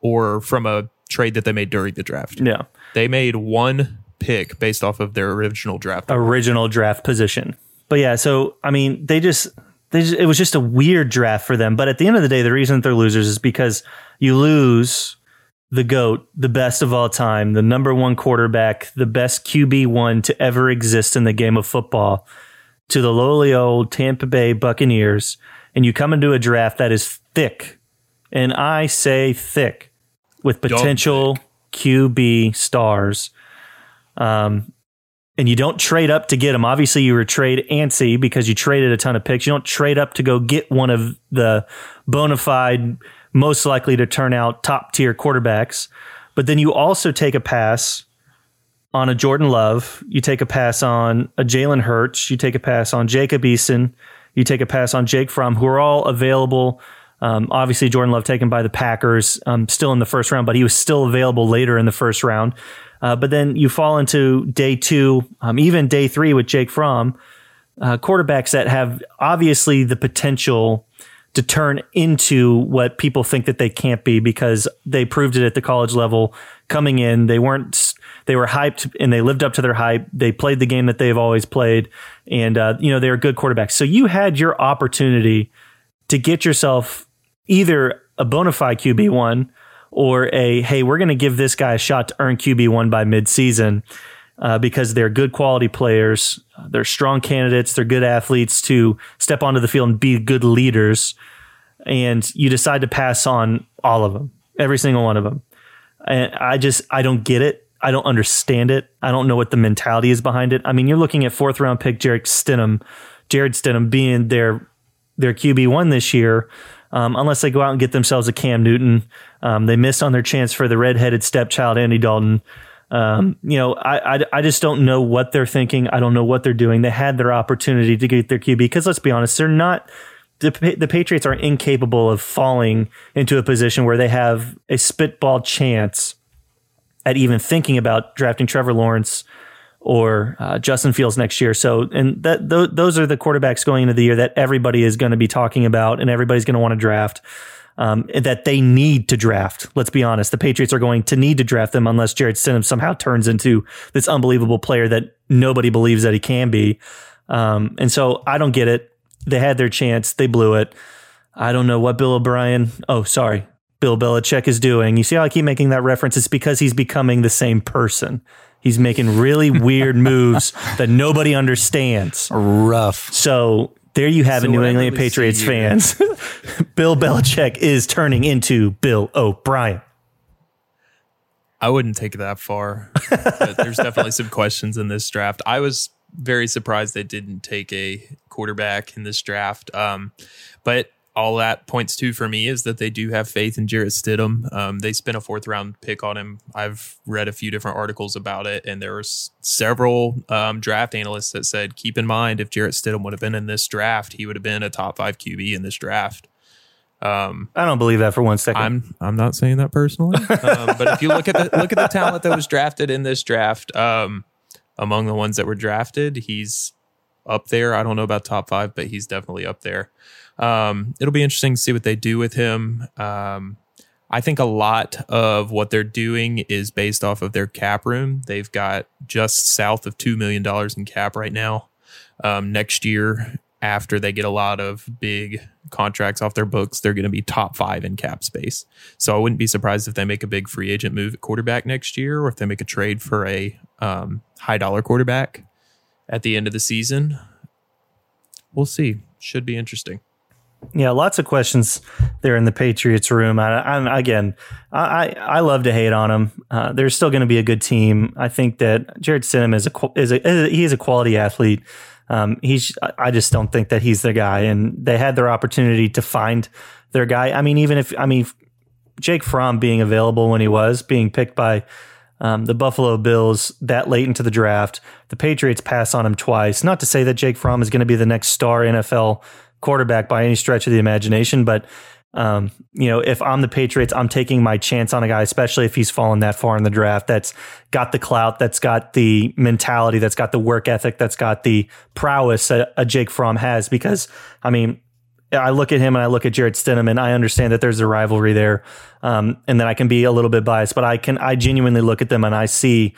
or from a trade that they made during the draft. Yeah, they made one pick based off of their original draft original draft position. But yeah, so I mean, they just just, it was just a weird draft for them. But at the end of the day, the reason they're losers is because you lose the GOAT, the best of all time, the number one quarterback, the best QB1 to ever exist in the game of football, to the lowly old Tampa Bay Buccaneers. And you come into a draft that is thick, and I say thick, with potential QB stars. Um, and you don't trade up to get them. Obviously, you were trade antsy because you traded a ton of picks. You don't trade up to go get one of the bona fide, most likely to turn out top tier quarterbacks. But then you also take a pass on a Jordan Love. You take a pass on a Jalen Hurts. You take a pass on Jacob Eason. You take a pass on Jake Fromm, who are all available. Um, obviously, Jordan Love taken by the Packers, um, still in the first round, but he was still available later in the first round. Uh, but then you fall into day two, um, even day three with Jake Fromm, uh, quarterbacks that have obviously the potential to turn into what people think that they can't be because they proved it at the college level coming in. They weren't, they were hyped and they lived up to their hype. They played the game that they've always played. And, uh, you know, they are good quarterbacks. So you had your opportunity to get yourself either a bona fide QB1 or a hey, we're going to give this guy a shot to earn QB one by midseason uh, because they're good quality players, they're strong candidates, they're good athletes to step onto the field and be good leaders, and you decide to pass on all of them, every single one of them. And I just I don't get it. I don't understand it. I don't know what the mentality is behind it. I mean, you're looking at fourth round pick Jarrett Stidham, Jarrett Stidham being their their QB one this year um, unless they go out and get themselves a Cam Newton. Um, they missed on their chance for the redheaded stepchild, Andy Dalton. Um, you know, I, I, I, just don't know what they're thinking. I don't know what they're doing. They had their opportunity to get their QB because let's be honest, they're not. The, the Patriots are incapable of falling into a position where they have a spitball chance at even thinking about drafting Trevor Lawrence or uh, Justin Fields next year. So, and that th- those are the quarterbacks going into the year that everybody is going to be talking about and everybody's going to want to draft. Um, that they need to draft. Let's be honest. The Patriots are going to need to draft them unless Jarrett Stidham somehow turns into this unbelievable player that nobody believes that he can be. Um, and so I don't get it. They had their chance. They blew it. I don't know what Bill O'Brien. Oh, sorry. Bill Belichick is doing. You see how I keep making that reference? It's because he's becoming the same person. He's making really weird moves that nobody understands. Rough. So there you have So it, New England really Patriots fans. Bill Belichick is turning into Bill O'Brien. I wouldn't take it that far. but there's definitely some questions in this draft. I was very surprised they didn't take a quarterback in this draft. Um, but all that points to for me is that they do have faith in Jarrett Stidham. Um, they spent a fourth round pick on him. I've read a few different articles about it, and there was several um, draft analysts that said, keep in mind, if Jarrett Stidham would have been in this draft, he would have been a top five QB in this draft. Um, I don't believe that for one second. I'm I'm not saying that personally, um, but if you look at the look at the talent that was drafted in this draft, um, among the ones that were drafted, he's up there. I don't know about top five, but he's definitely up there. Um, it'll be interesting to see what they do with him. Um, I think a lot of what they're doing is based off of their cap room. They've got just south of two million dollars in cap right now. Um, next year, after they get a lot of big contracts off their books, they're going to be top five in cap space. So I wouldn't be surprised if they make a big free agent move at quarterback next year, or if they make a trade for a um, high dollar quarterback at the end of the season. We'll see. Should be interesting. Yeah, lots of questions there in the Patriots room. I, again, I, I love to hate on them. Uh, they're still going to be a good team. I think that Jarrett Stidham is a is a, is a quality athlete. Um, he's I just don't think that he's their guy, and they had their opportunity to find their guy. I mean, even if I mean Jake Fromm being available when he was being picked by um, the Buffalo Bills that late into the draft, the Patriots pass on him twice. Not to say that Jake Fromm is going to be the next star NFL quarterback by any stretch of the imagination, but um, you know, if I'm the Patriots, I'm taking my chance on a guy, especially if he's fallen that far in the draft. That's got the clout, that's got the mentality, that's got the work ethic, that's got the prowess that a Jake Fromm has. Because I mean, I look at him and I look at Jarrett Stidham and I understand that there's a rivalry there, um, and that I can be a little bit biased, but I can I genuinely look at them and I see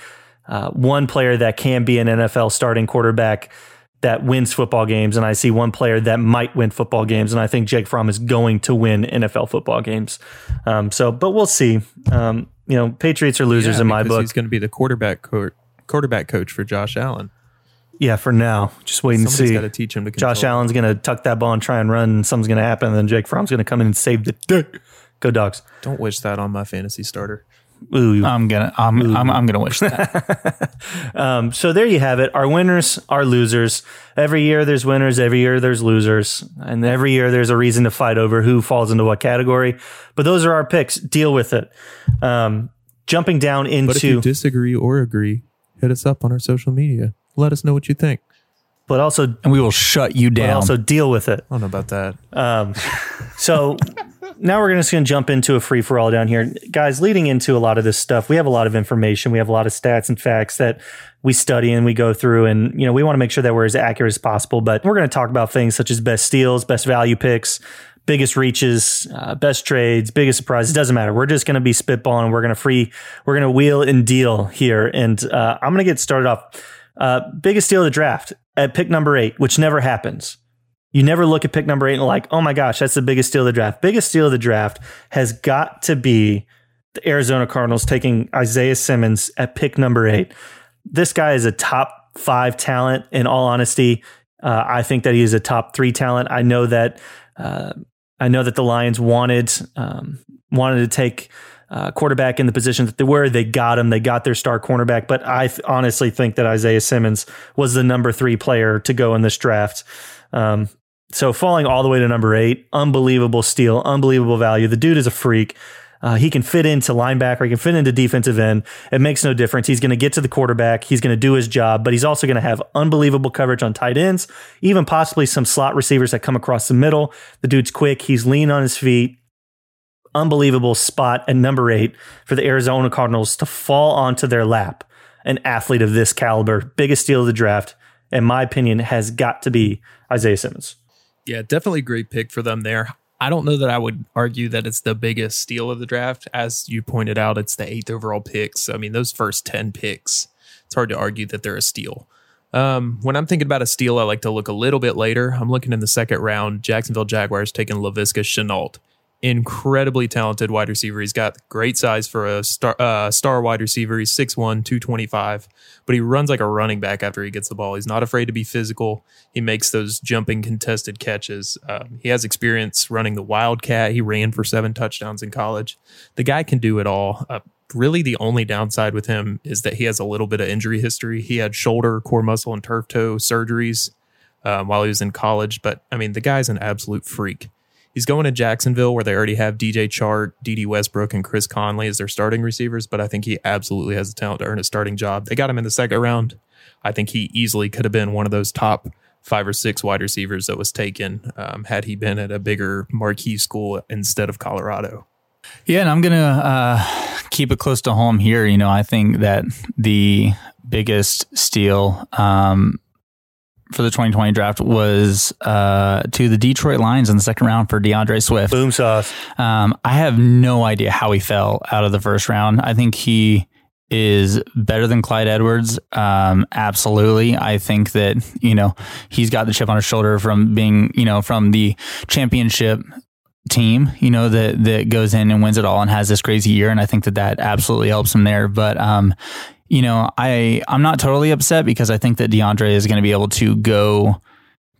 uh, one player that can be an NFL starting quarterback that wins football games, and I see one player that might win football games, and I think Jake Fromm is going to win NFL football games. Um, so, but we'll see. Um, you know, Patriots are losers Yeah, in my book. He's going to be the quarterback co- quarterback coach for Josh Allen. Yeah, for now, just wait and Somebody's see. got to teach him to Josh control. Allen's going to tuck that ball and try and run, and something's going to happen, and then Jake Fromm's going to come in and save the day. Go dogs. Don't wish that on my fantasy starter. Ooh, I'm gonna I'm I'm, I'm gonna wish that. Um, so there you have it. Our winners are losers. Every year there's winners. Every year there's losers. And every year there's a reason to fight over who falls into what category. But those are our picks. Deal with it. Um, jumping down into But if you disagree or agree, hit us up on our social media. Let us know what you think. but also, and we will shut you but down. also deal with it. I don't know about that. So now we're just going to jump into a free for all down here. Guys, leading into a lot of this stuff, we have a lot of information. We have a lot of stats and facts that we study and we go through. And, you know, we want to make sure that we're as accurate as possible. But we're going to talk about things such as best steals, best value picks, biggest reaches, uh, best trades, biggest surprises. It doesn't matter. We're just going to be spitballing. We're going to free, we're going to wheel and deal here. And uh, I'm going to get started off. Uh, biggest steal of the draft at pick number eight, which never happens. You never look at pick number eight and like, oh my gosh, that's the biggest steal of the draft. Biggest steal of the draft has got to be the Arizona Cardinals taking Isaiah Simmons at pick number eight. This guy is a top five talent. In all honesty, uh, I think that he is a top three talent. I know that. Uh, I know that the Lions wanted um, wanted to take uh, quarterback in the position that they were. They got him. They got their star cornerback. But I th- honestly think that Isaiah Simmons was the number three player to go in this draft. Um, so falling all the way to number eight, unbelievable steal, unbelievable value. The dude is a freak. Uh, he can fit into linebacker. He can fit into defensive end. It makes no difference. He's going to get to the quarterback. He's going to do his job, but he's also going to have unbelievable coverage on tight ends, even possibly some slot receivers that come across the middle. The dude's quick. He's lean on his feet. Unbelievable spot at number eight for the Arizona Cardinals to fall onto their lap. An athlete of this caliber, biggest steal of the draft, in my opinion, has got to be Isaiah Simmons. Yeah, definitely great pick for them there. I don't know that I would argue that it's the biggest steal of the draft. As you pointed out, it's the eighth overall picks. So, I mean, those first 10 picks, it's hard to argue that they're a steal. Um, when I'm thinking about a steal, I like to look a little bit later. I'm looking in the second round. Jacksonville Jaguars taking Laviska Shenault incredibly talented wide receiver. He's got great size for a star uh, star wide receiver. He's 6'1", 225, but he runs like a running back after he gets the ball. He's not afraid to be physical. He makes those jumping contested catches. Um, he has experience running the Wildcat. He ran for seven touchdowns in college. The guy can do it all. Uh, really, the only downside with him is that he has a little bit of injury history. He had shoulder, core muscle, and turf toe surgeries um, while he was in college. But I mean, the guy's an absolute freak. He's going to Jacksonville where they already have DJ Chark, Dede Westbrook, and Chris Conley as their starting receivers, but I think he absolutely has the talent to earn a starting job. They got him in the second round. I think he easily could have been one of those top five or six wide receivers that was taken um, had he been at a bigger marquee school instead of Colorado. Yeah, and I'm gonna uh, keep it close to home here. You know, I think that the biggest steal um, for the 2020 draft was uh, to the Detroit Lions in the second round for DeAndre Swift. Boom sauce. Um, I have no idea how he fell out of the first round. I think he is better than Clyde Edwards. Um, absolutely. I think that, you know, he's got the chip on his shoulder from being, you know, from the championship team, you know, that, that goes in and wins it all and has this crazy year. And I think that that absolutely helps him there. But, um, you know, I I'm not totally upset because I think that DeAndre is going to be able to go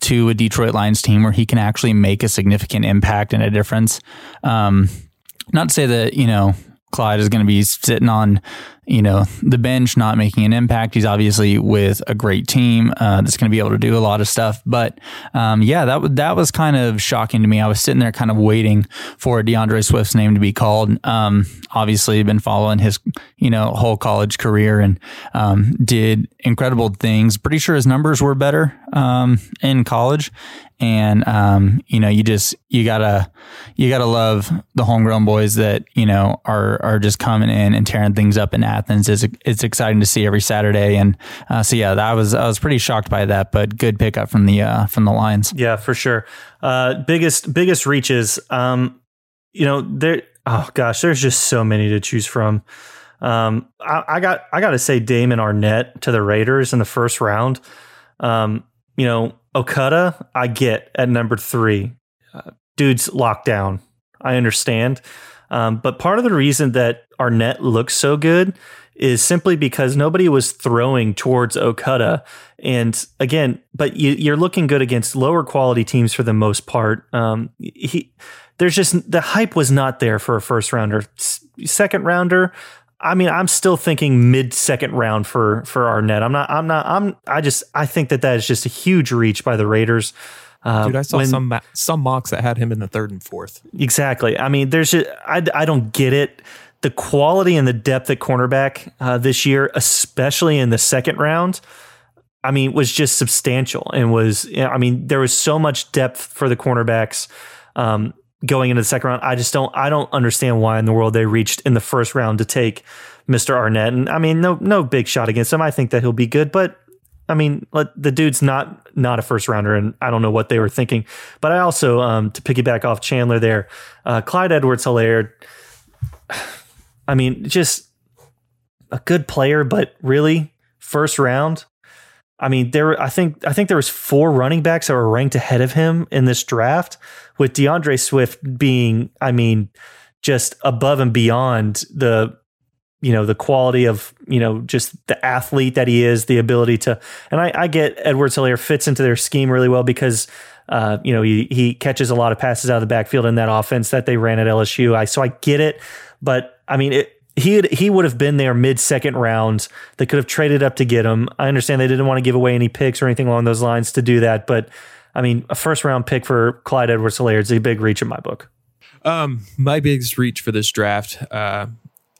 to a Detroit Lions team where he can actually make a significant impact and a difference. Um, not to say that you know Clyde is going to be sitting on you know, the bench not making an impact. He's obviously with a great team uh, that's going to be able to do a lot of stuff. But um, yeah, that w- that was kind of shocking to me. I was sitting there kind of waiting for DeAndre Swift's name to be called. Um, obviously, been following his you know whole college career and um, did incredible things. Pretty sure his numbers were better um, in college, and um, you know you just you gotta you gotta love the homegrown boys that you know are are just coming in and tearing things up in Athens. It's, it's exciting to see every Saturday, and uh, so yeah, I was I was pretty shocked by that, but good pickup from the uh, from the Lions. Yeah, for sure. Uh, biggest biggest reaches. Um, you know, there. Oh gosh, there's just so many to choose from. Um, I, I got I got to say Damon Arnette to the Raiders in the first round. Um, you know, Okudah, I get at number three. Uh, dude's locked down. I understand. Um, but part of the reason that Arnette looks so good is simply because nobody was throwing towards Okudah. And again, but you, are looking good against lower quality teams for the most part. Um, he, there's just the hype was not there for a first rounder. Second rounder, I mean, I'm still thinking mid second round for for Arnette. I'm not. I'm not. I'm. I just. I think that that is just a huge reach by the Raiders. Uh, Dude, I saw when, some some mocks that had him in the third and fourth. Exactly. I mean, there's just, I I don't get it. The quality and the depth at cornerback uh, this year, especially in the second round, I mean, was just substantial and was. I mean, there was so much depth for the cornerbacks. Um, going into the second round, I just don't I don't understand why in the world they reached in the first round to take Mr. Arnette. And I mean, no no big shot against him. I think that he'll be good, but I mean, the dude's not not a first rounder, and I don't know what they were thinking. But I also, um, to piggyback off Chandler there, uh, Clyde Edwards-Helaire. I mean, just a good player, but really first round. I mean, there. I think I think there was four running backs that were ranked ahead of him in this draft, with DeAndre Swift being, I mean, just above and beyond the you know the quality of you know just the athlete that he is, the ability to, and I, I get Edwards-Helaire fits into their scheme really well because uh, you know he he catches a lot of passes out of the backfield in that offense that they ran at LSU. I so I get it, but I mean it. He had, he would have been there mid second round. They could have traded up to get him. I understand they didn't want to give away any picks or anything along those lines to do that, but I mean a first round pick for Clyde Edwards-Helaire is a big reach in my book. Um, my biggest reach for this draft, uh,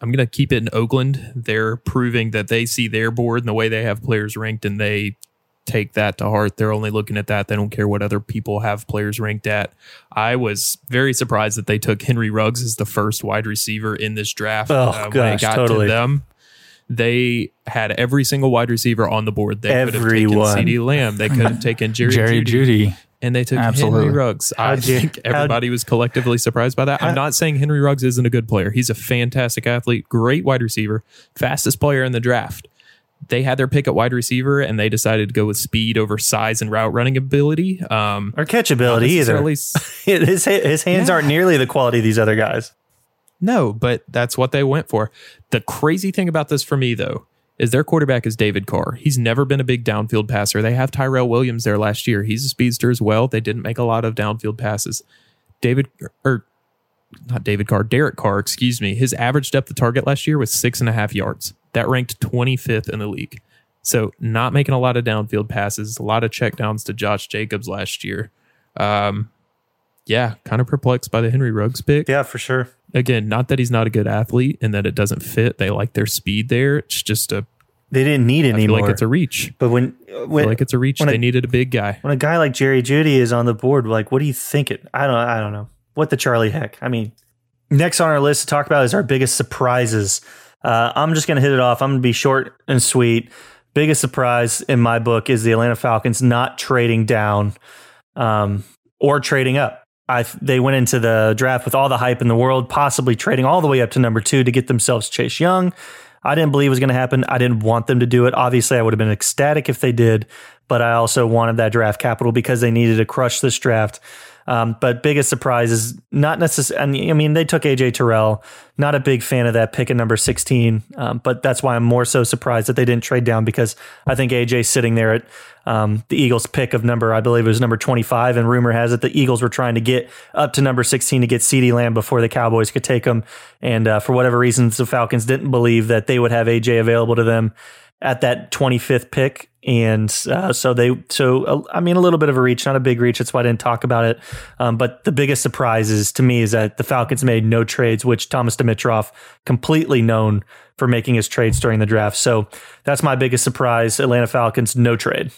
I'm going to keep it in Oakland. They're proving that they see their board and the way they have players ranked, and they take that to heart. They're only looking at that. They don't care what other people have players ranked at. I was very surprised that they took Henry Ruggs as the first wide receiver in this draft. Oh, uh, gosh, when it got totally. to them, they had every single wide receiver on the board. They Everyone. could have taken CeeDee Lamb. They could have taken Jerry, Jerry Jeudy. Jeudy and they took Absolutely. Henry Ruggs. I think everybody was collectively surprised by that. I'm not saying Henry Ruggs isn't a good player. He's a fantastic athlete, great wide receiver, fastest player in the draft. they had their pick at wide receiver and they decided to go with speed over size and route running ability. Um, Or catchability either. necessarily- his his hands Yeah. aren't nearly the quality of these other guys. No, but that's what they went for. The crazy thing about this for me, though, is their quarterback is David Carr. He's never been a big downfield passer. They have Tyrell Williams there last year. He's a speedster as well. They didn't make a lot of downfield passes. David, or not David Carr, Derek Carr, excuse me. His average depth of target last year was six and a half yards. That ranked 25th in the league. So not making a lot of downfield passes, a lot of checkdowns to Josh Jacobs last year. Um, yeah, kind of perplexed by the Henry Ruggs pick Yeah, for sure. again, not that he's not a good athlete and that it doesn't fit. They like their speed there. It's just a They didn't need I anymore. like it's a reach. but when I when feel like it's a reach. They a- needed a big guy. when a guy like Jerry Jeudy is on the board, like what do you think it? I don't I don't know. What the Charlie heck? I mean, next on our list to talk about is our biggest surprises. Uh, I'm just gonna hit it off. I'm gonna be short and sweet. Biggest surprise in my book is the Atlanta Falcons not trading down um, or trading up. I they went into the draft with all the hype in the world, possibly trading all the way up to number two to get themselves Chase Young. I didn't believe it was going to happen. I didn't want them to do it. Obviously, I would have been ecstatic if they did, but I also wanted that draft capital because they needed to crush this draft. Um, but biggest surprise is not necessarily. I mean, they took AJ Terrell. Not a big fan of that pick at number sixteen, um, but that's why I'm more so surprised that they didn't trade down because I think AJ sitting there at um, the Eagles' pick of number, I believe it was number 25, and rumor has it the Eagles were trying to get up to number 16 to get CeeDee Lamb before the Cowboys could take him, and uh, for whatever reasons, the Falcons didn't believe that they would have AJ available to them at that 25th pick. And uh, so they, so uh, I mean, a little bit of a reach, not a big reach. That's why I didn't talk about it. Um, but the biggest surprise is to me is that the Falcons made no trades, which Thomas Dimitroff completely known for making his trades during the draft. So that's my biggest surprise. Atlanta Falcons, no trade.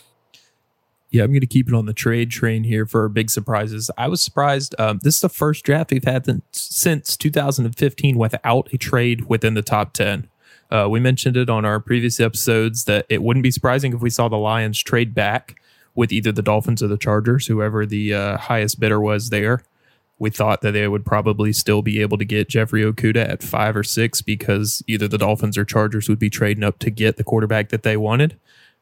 Yeah, I'm going to keep it on the trade train here for big surprises. I was surprised. Um, this is the first draft we've had since 2015 without a trade within the top 10. Uh, we mentioned it on our previous episodes that it wouldn't be surprising if we saw the Lions trade back with either the Dolphins or the Chargers, whoever the uh, highest bidder was there. We thought that they would probably still be able to get Jeffrey Okudah at five or six because either the Dolphins or Chargers would be trading up to get the quarterback that they wanted.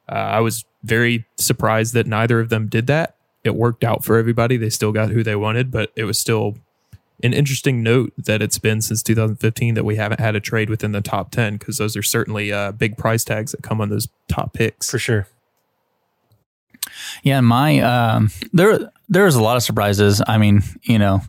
Uh, I was very surprised that neither of them did that. It worked out for everybody. They still got who they wanted, but it was still an interesting note that it's been since 2015 that we haven't had a trade within the top 10 because those are certainly uh, big price tags that come on those top picks. For sure. Yeah, my um, there there was a lot of surprises. I mean, you know,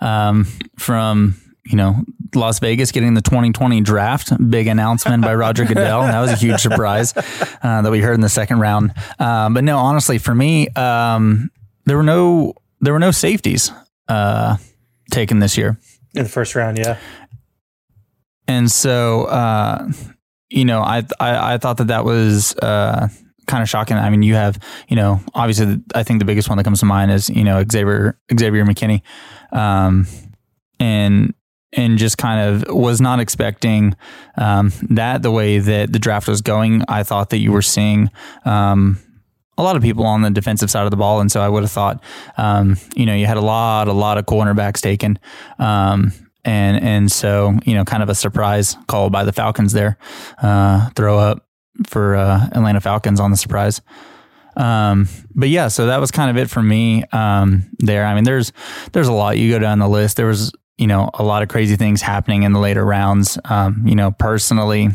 um, from you know Las Vegas getting the 2020 draft, big announcement by Roger Goodell. That was a huge surprise uh, that we heard in the second round. Um, but no, honestly, for me, um, there were no there were no safeties uh, taken this year. In the first round, yeah. And so, uh, you know, I, I I thought that that was uh, kind of shocking. I mean, you have, you know, obviously, I think the biggest one that comes to mind is you know Xavier Xavier McKinney, um, and and just kind of was not expecting um, that the way that the draft was going. I thought that you were seeing. Um, a lot of people on the defensive side of the ball, and so I would have thought, um, you know, you had a lot, a lot of cornerbacks taken, um, and and so you know, kind of a surprise call by the Falcons there, uh, throw up for uh, Atlanta Falcons on the surprise. Um, but yeah, so that was kind of it for me um, there. I mean, there's there's a lot. You go down the list. There was you know a lot of crazy things happening in the later rounds. Um, you know, personally,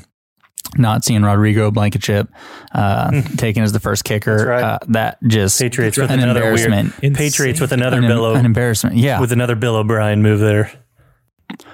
not seeing Rodrigo Blankenship uh, taken as the first kicker. That's right. Uh, that just Patriots with an another embarrassment. Insane. Patriots with another An, Bill, an embarrassment. Yeah, with another Bill O'Brien move there.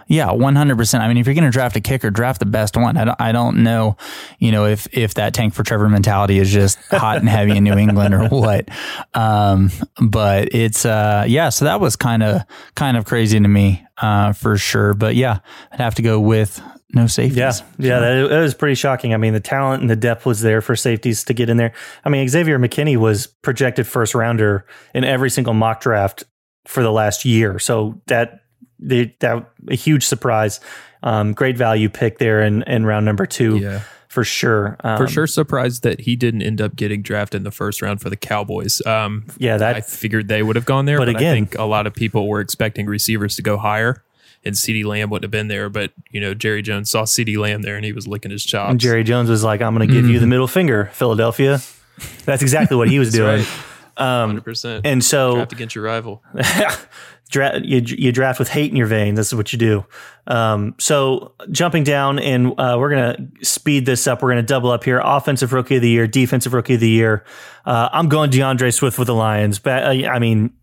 Yeah, one hundred percent. I mean, if you're going to draft a kicker, draft the best one. I don't, I don't know, you know, if if that tank for Trevor mentality is just hot and heavy in New England or what. Um, but it's uh, yeah. So that was kind of kind of crazy to me, uh, for sure. But yeah, I'd have to go with no safeties. Yeah, yeah, that, it was pretty shocking. I mean, the talent and the depth was there for safeties to get in there. I mean, Xavier McKinney was projected first rounder in every single mock draft for the last year, so that the, that a huge surprise. Um, great value pick there in, in round number two Yeah. for sure. Um, For sure, surprised that he didn't end up getting drafted in the first round for the Cowboys. Um, Yeah, that I figured they would have gone there, But but, again- I think a lot of people were expecting receivers to go higher and CeeDee Lamb wouldn't have been there. But, you know, Jerry Jones saw CeeDee Lamb there and he was licking his chops. And Jerry Jones was like, I'm going to give you the middle finger, Philadelphia. That's exactly what he was doing. Hundred percent. And so draft against your rival. dra- you, you draft with hate in your vein. This is what you do. Um, so jumping down, and uh, we're going to speed this up. We're going to double up here. Offensive rookie of the year, defensive rookie of the year. Uh, I'm going DeAndre Swift with the Lions. But uh, I mean,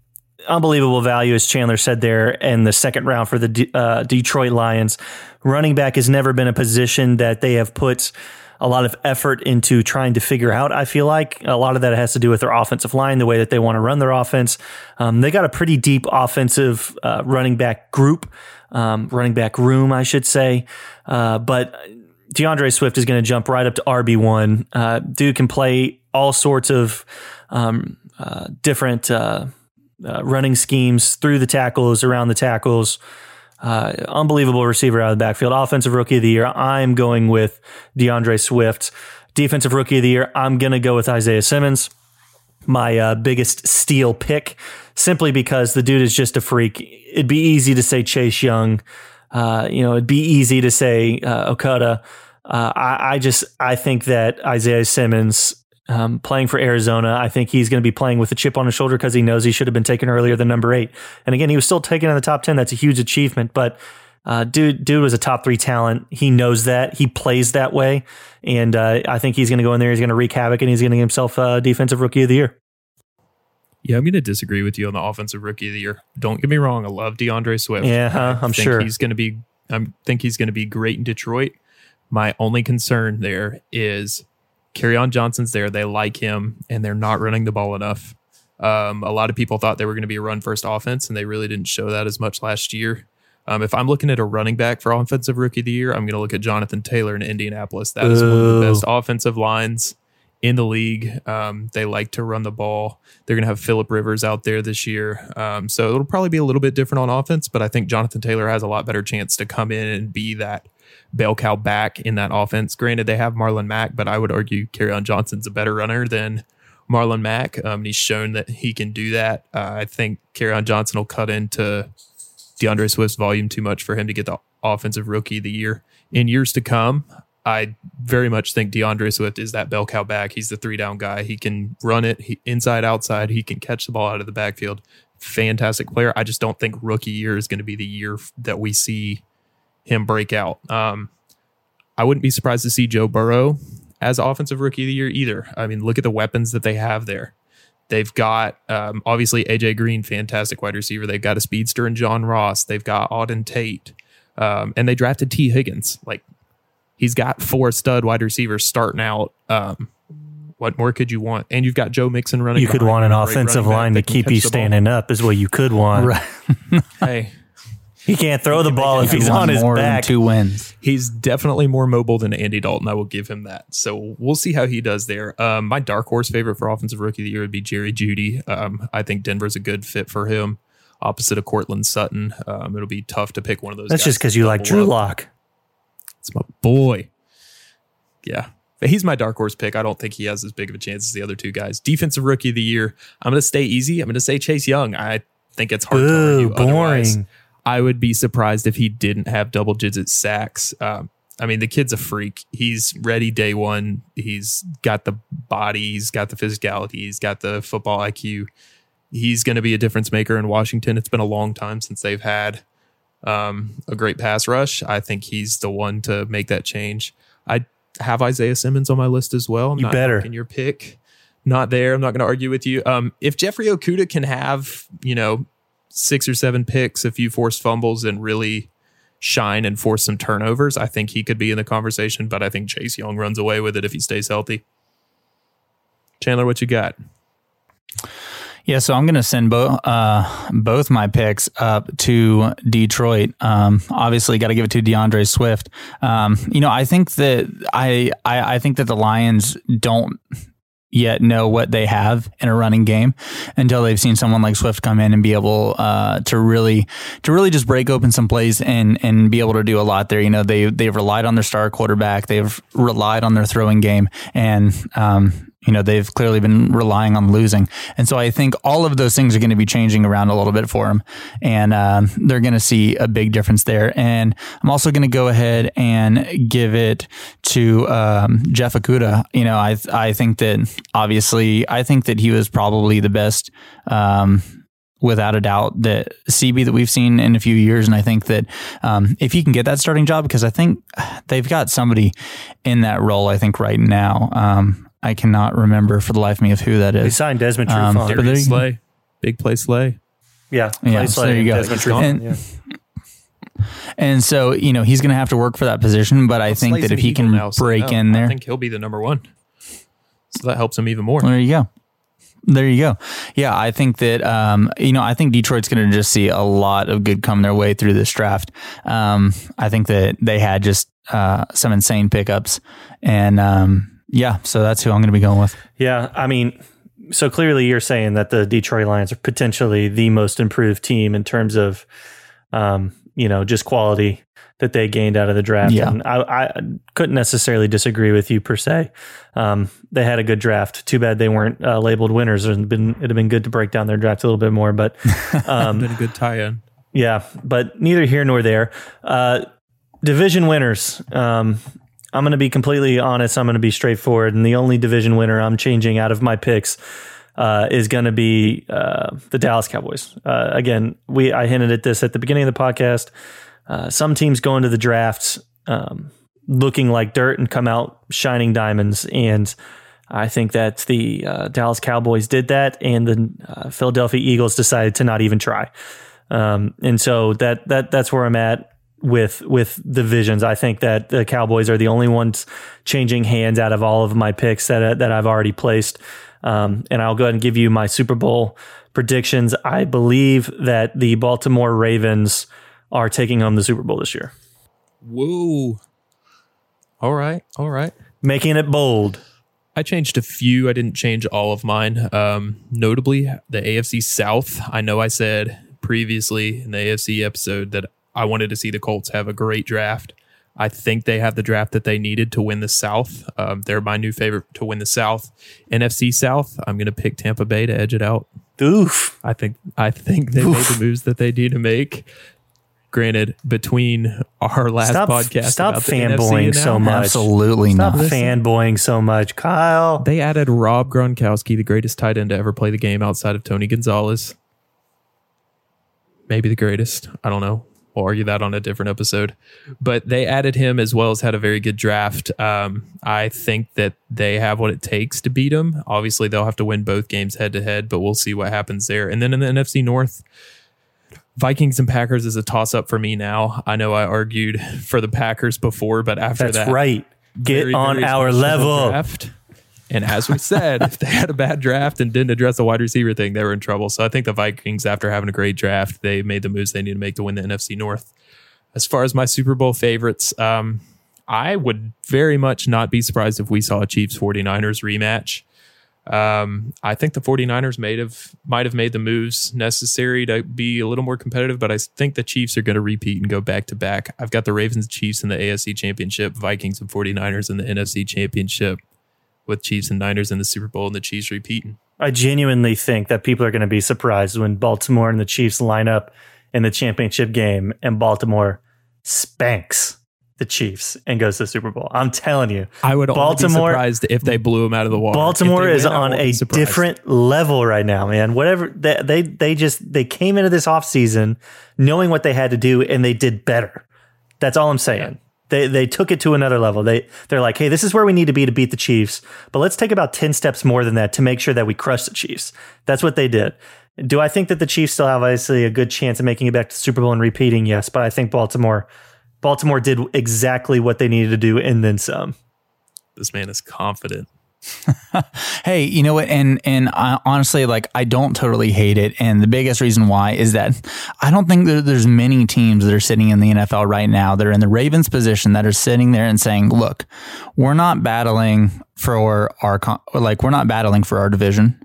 unbelievable value, as Chandler said there, in the second round for the D- uh, Detroit Lions. Running back has never been a position that they have put a lot of effort into trying to figure out. I feel like a lot of that has to do with their offensive line, the way that they want to run their offense. Um, they got a pretty deep offensive uh, running back group, um, running back room, I should say. Uh, but DeAndre Swift is going to jump right up to RB one. Uh, dude can play all sorts of um, uh, different uh, running schemes through the tackles, around the tackles. Uh, unbelievable receiver out of the backfield. Offensive rookie of the year. I'm going with DeAndre Swift. Defensive rookie of the year. I'm going to go with Isaiah Simmons. My uh, biggest steal pick, simply because the dude is just a freak. It'd be easy to say Chase Young. Uh, you know, it'd be easy to say uh, Okudah. Uh, I, I just I think that Isaiah Simmons um, playing for Arizona. I think he's going to be playing with a chip on his shoulder because he knows he should have been taken earlier than number eight. And again, he was still taken in the top 10. That's a huge achievement. But uh, dude, dude was a top three talent. He knows that. He plays that way. And uh, I think he's going to go in there. He's going to wreak havoc and he's going to get himself a defensive rookie of the year. Yeah, I'm going to disagree with you on the offensive rookie of the year. Don't get me wrong. I love DeAndre Swift. Yeah, huh? I'm I sure. he's going to be. I think he's going to be great in Detroit. My only concern there is on Johnson's there. They like him, and they're not running the ball enough. Um, a lot of people thought they were going to be a run first offense, and they really didn't show that as much last year. Um, if I'm looking at a running back for offensive rookie of the year, I'm going to look at Jonathan Taylor in Indianapolis. That is one of the best offensive lines in the league. Um, they like to run the ball. They're going to have Philip Rivers out there this year. Um, so it'll probably be a little bit different on offense, but I think Jonathan Taylor has a lot better chance to come in and be that bell cow back in that offense. Granted, they have Marlon Mack, but I would argue on Johnson's a better runner than Marlon Mack. Um, and he's shown that he can do that. Uh, I think on Johnson will cut into DeAndre Swift's volume too much for him to get the offensive rookie of the year. In years to come, I very much think DeAndre Swift is that bell cow back. He's the three down guy. He can run it he, inside, outside. He can catch the ball out of the backfield. Fantastic player. I just don't think rookie year is going to be the year that we see him break out. Um, I wouldn't be surprised to see Joe Burrow as offensive rookie of the year either. I mean, look at the weapons that they have there. They've got um, obviously AJ Green, fantastic wide receiver. They've got a speedster in John Ross. They've got Auden Tate, um, and they drafted Tee Higgins. Like he's got four stud wide receivers starting out. Um, what more could you want? And you've got Joe Mixon running. You could want an him, a great offensive line to keep you standing up, is what you could want. Right. Hey, He can't throw the ball if he's on his more than back. two wins. he's definitely more mobile than Andy Dalton. I will give him that. So we'll see how he does there. Um, my dark horse favorite for offensive rookie of the year would be Jerry Jeudy. Um, I think Denver's a good fit for him. Opposite of Courtland Sutton, um, it'll be tough to pick one of those. That's guys just because you like Drew. Lock. It's my boy. Yeah. He's my dark horse pick. I don't think he has as big of a chance as the other two guys. Defensive rookie of the year. I'm going to stay easy. I'm going to say Chase Young. I think it's hard to Boo, argue otherwise. I would be surprised if he didn't have double digit sacks. Um, I mean, the kid's a freak. He's ready day one. He's got the body, he's got the physicality, he's got the football IQ. He's going to be a difference maker in Washington. It's been a long time since they've had um, a great pass rush. I think he's the one to make that change. I have Isaiah Simmons on my list as well. I'm You not better. knocking your pick. Not there. I'm not going to argue with you. Um, if Jeffrey Okudah can have, you know, six or seven picks, a few forced fumbles, and really shine and force some turnovers, I think he could be in the conversation. But I think Chase Young runs away with it if he stays healthy. Chandler, what you got? Yeah, so I'm going to send both uh, both my picks up to Detroit. Um, obviously, got to give it to DeAndre Swift. Um, you know, I think that I, I I think that the Lions don't yet know what they have in a running game until they've seen someone like Swift come in and be able uh, to really to really just break open some plays and and be able to do a lot there. You know, they they've relied on their star quarterback, they've relied on their throwing game, and um, you know, they've clearly been relying on losing. And so I think all of those things are going to be changing around a little bit for them. And um, they're going to see a big difference there. And I'm also going to go ahead and give it to um, Jeff Okudah. You know, I, I think that obviously, I think that he was probably the best. Um, without a doubt, the CB that we've seen in a few years. And I think that um, if he can get that starting job, because I think they've got somebody in that role, I think right now. Um, I cannot remember for the life of me of who that is. They is. signed Desmond Um, Trufant. but there you- Slay. Big play Slay. yeah, Yeah, Clay so there you go. Desmond Trufant, And- yeah. And so, you know, he's going to have to work for that position. But I think Slay's that if he can now, so break no, in there, I think he'll be the number one. So that helps him even more. There you go. There you go. Yeah, I think that um, you know, I think Detroit's going to just see a lot of good come their way through this draft. Um, I think that they had just uh, some insane pickups, and um, yeah, so that's who I'm going to be going with. Yeah, I mean, so clearly you're saying that the Detroit Lions are potentially the most improved team in terms of, um, you know, just quality that they gained out of the draft. Yeah. And I, I couldn't necessarily disagree with you per se. Um, they had a good draft. Too bad they weren't uh, labeled winners. It'd been it'd have been good to break down their draft a little bit more, but um, Been a good tie-in. yeah, but neither here nor there. Uh, division winners. Um, I'm going to be completely honest. I'm going to be straightforward, and the only division winner I'm changing out of my picks uh, is going to be uh, the Dallas Cowboys. Uh, again, we I hinted at this at the beginning of the podcast. Uh, some teams go into the drafts um, looking like dirt and come out shining diamonds, and I think that the uh, Dallas Cowboys did that, and the uh, Philadelphia Eagles decided to not even try. Um, and so that that that's where I'm at with with divisions. I think that the Cowboys are the only ones changing hands out of all of my picks that that I've already placed. Um, and I'll go ahead and give you my Super Bowl predictions. I believe that the Baltimore Ravens are taking home the Super Bowl this year, Whoa. All right. All right. making it bold. I changed a few. I didn't change all of mine. Um, notably, the AFC South. I know I said previously in the AFC episode that I wanted to see the Colts have a great draft. I think they have the draft that they needed to win the South. Um, they're my new favorite to win the South. NFC South. I'm going to pick Tampa Bay to edge it out. Oof. I think I think they made the moves that they need to make. Granted, between our last Stop, podcast, stop about the NFC fanboying so much. Absolutely Stop not. fanboying so much, Kyle. They added Rob Gronkowski, the greatest tight end to ever play the game outside of Tony Gonzalez. Maybe the greatest. I don't know. We'll argue that on a different episode. But they added him as well as had a very good draft. Um, I think that they have what it takes to beat him. Obviously, they'll have to win both games head to head, but we'll see what happens there. And then in the NFC North, Vikings and Packers is a toss up for me now. I know I argued for the Packers before, but after That's that, right. Get very, on very our level. Draft. And as we said, if they had a bad draft and didn't address the wide receiver thing, they were in trouble. So I think the Vikings, after having a great draft, they made the moves they need to make to win the NFC North. As far as my Super Bowl favorites, um, I would very much not be surprised if we saw a Chiefs 49ers rematch. Um, I think the 49ers might have might have made the moves necessary to be a little more competitive, but I think the Chiefs are going to repeat and go back to back. I've got the Ravens, Chiefs in the AFC Championship, Vikings and 49ers in the NFC Championship, with Chiefs and Niners in the Super Bowl and the Chiefs repeating. I genuinely think that people are going to be surprised when Baltimore and the Chiefs line up in the championship game and Baltimore spanks the Chiefs and goes to the Super Bowl. I'm telling you, I would only be Baltimore- surprised if they blew them out of the water. Baltimore is win, on a different level right now, man. Whatever they, they they just they came into this offseason knowing what they had to do and they did better. That's all I'm saying. They they took it to another level. They they're like, "Hey, this is where we need to be to beat the Chiefs, but let's take about 10 steps more than that to make sure that we crush the Chiefs." That's what they did. Do I think that the Chiefs still have obviously a good chance of making it back to the Super Bowl and repeating? Yes, but I think Baltimore Baltimore did exactly what they needed to do and then some. This man is confident. Hey, you know what? And and I, honestly, like I don't totally hate it. And the biggest reason why is that I don't think there's many teams that are sitting in the NFL right now that are in the Ravens position that are sitting there and saying, "Look, we're not battling for our like we're not battling for our division."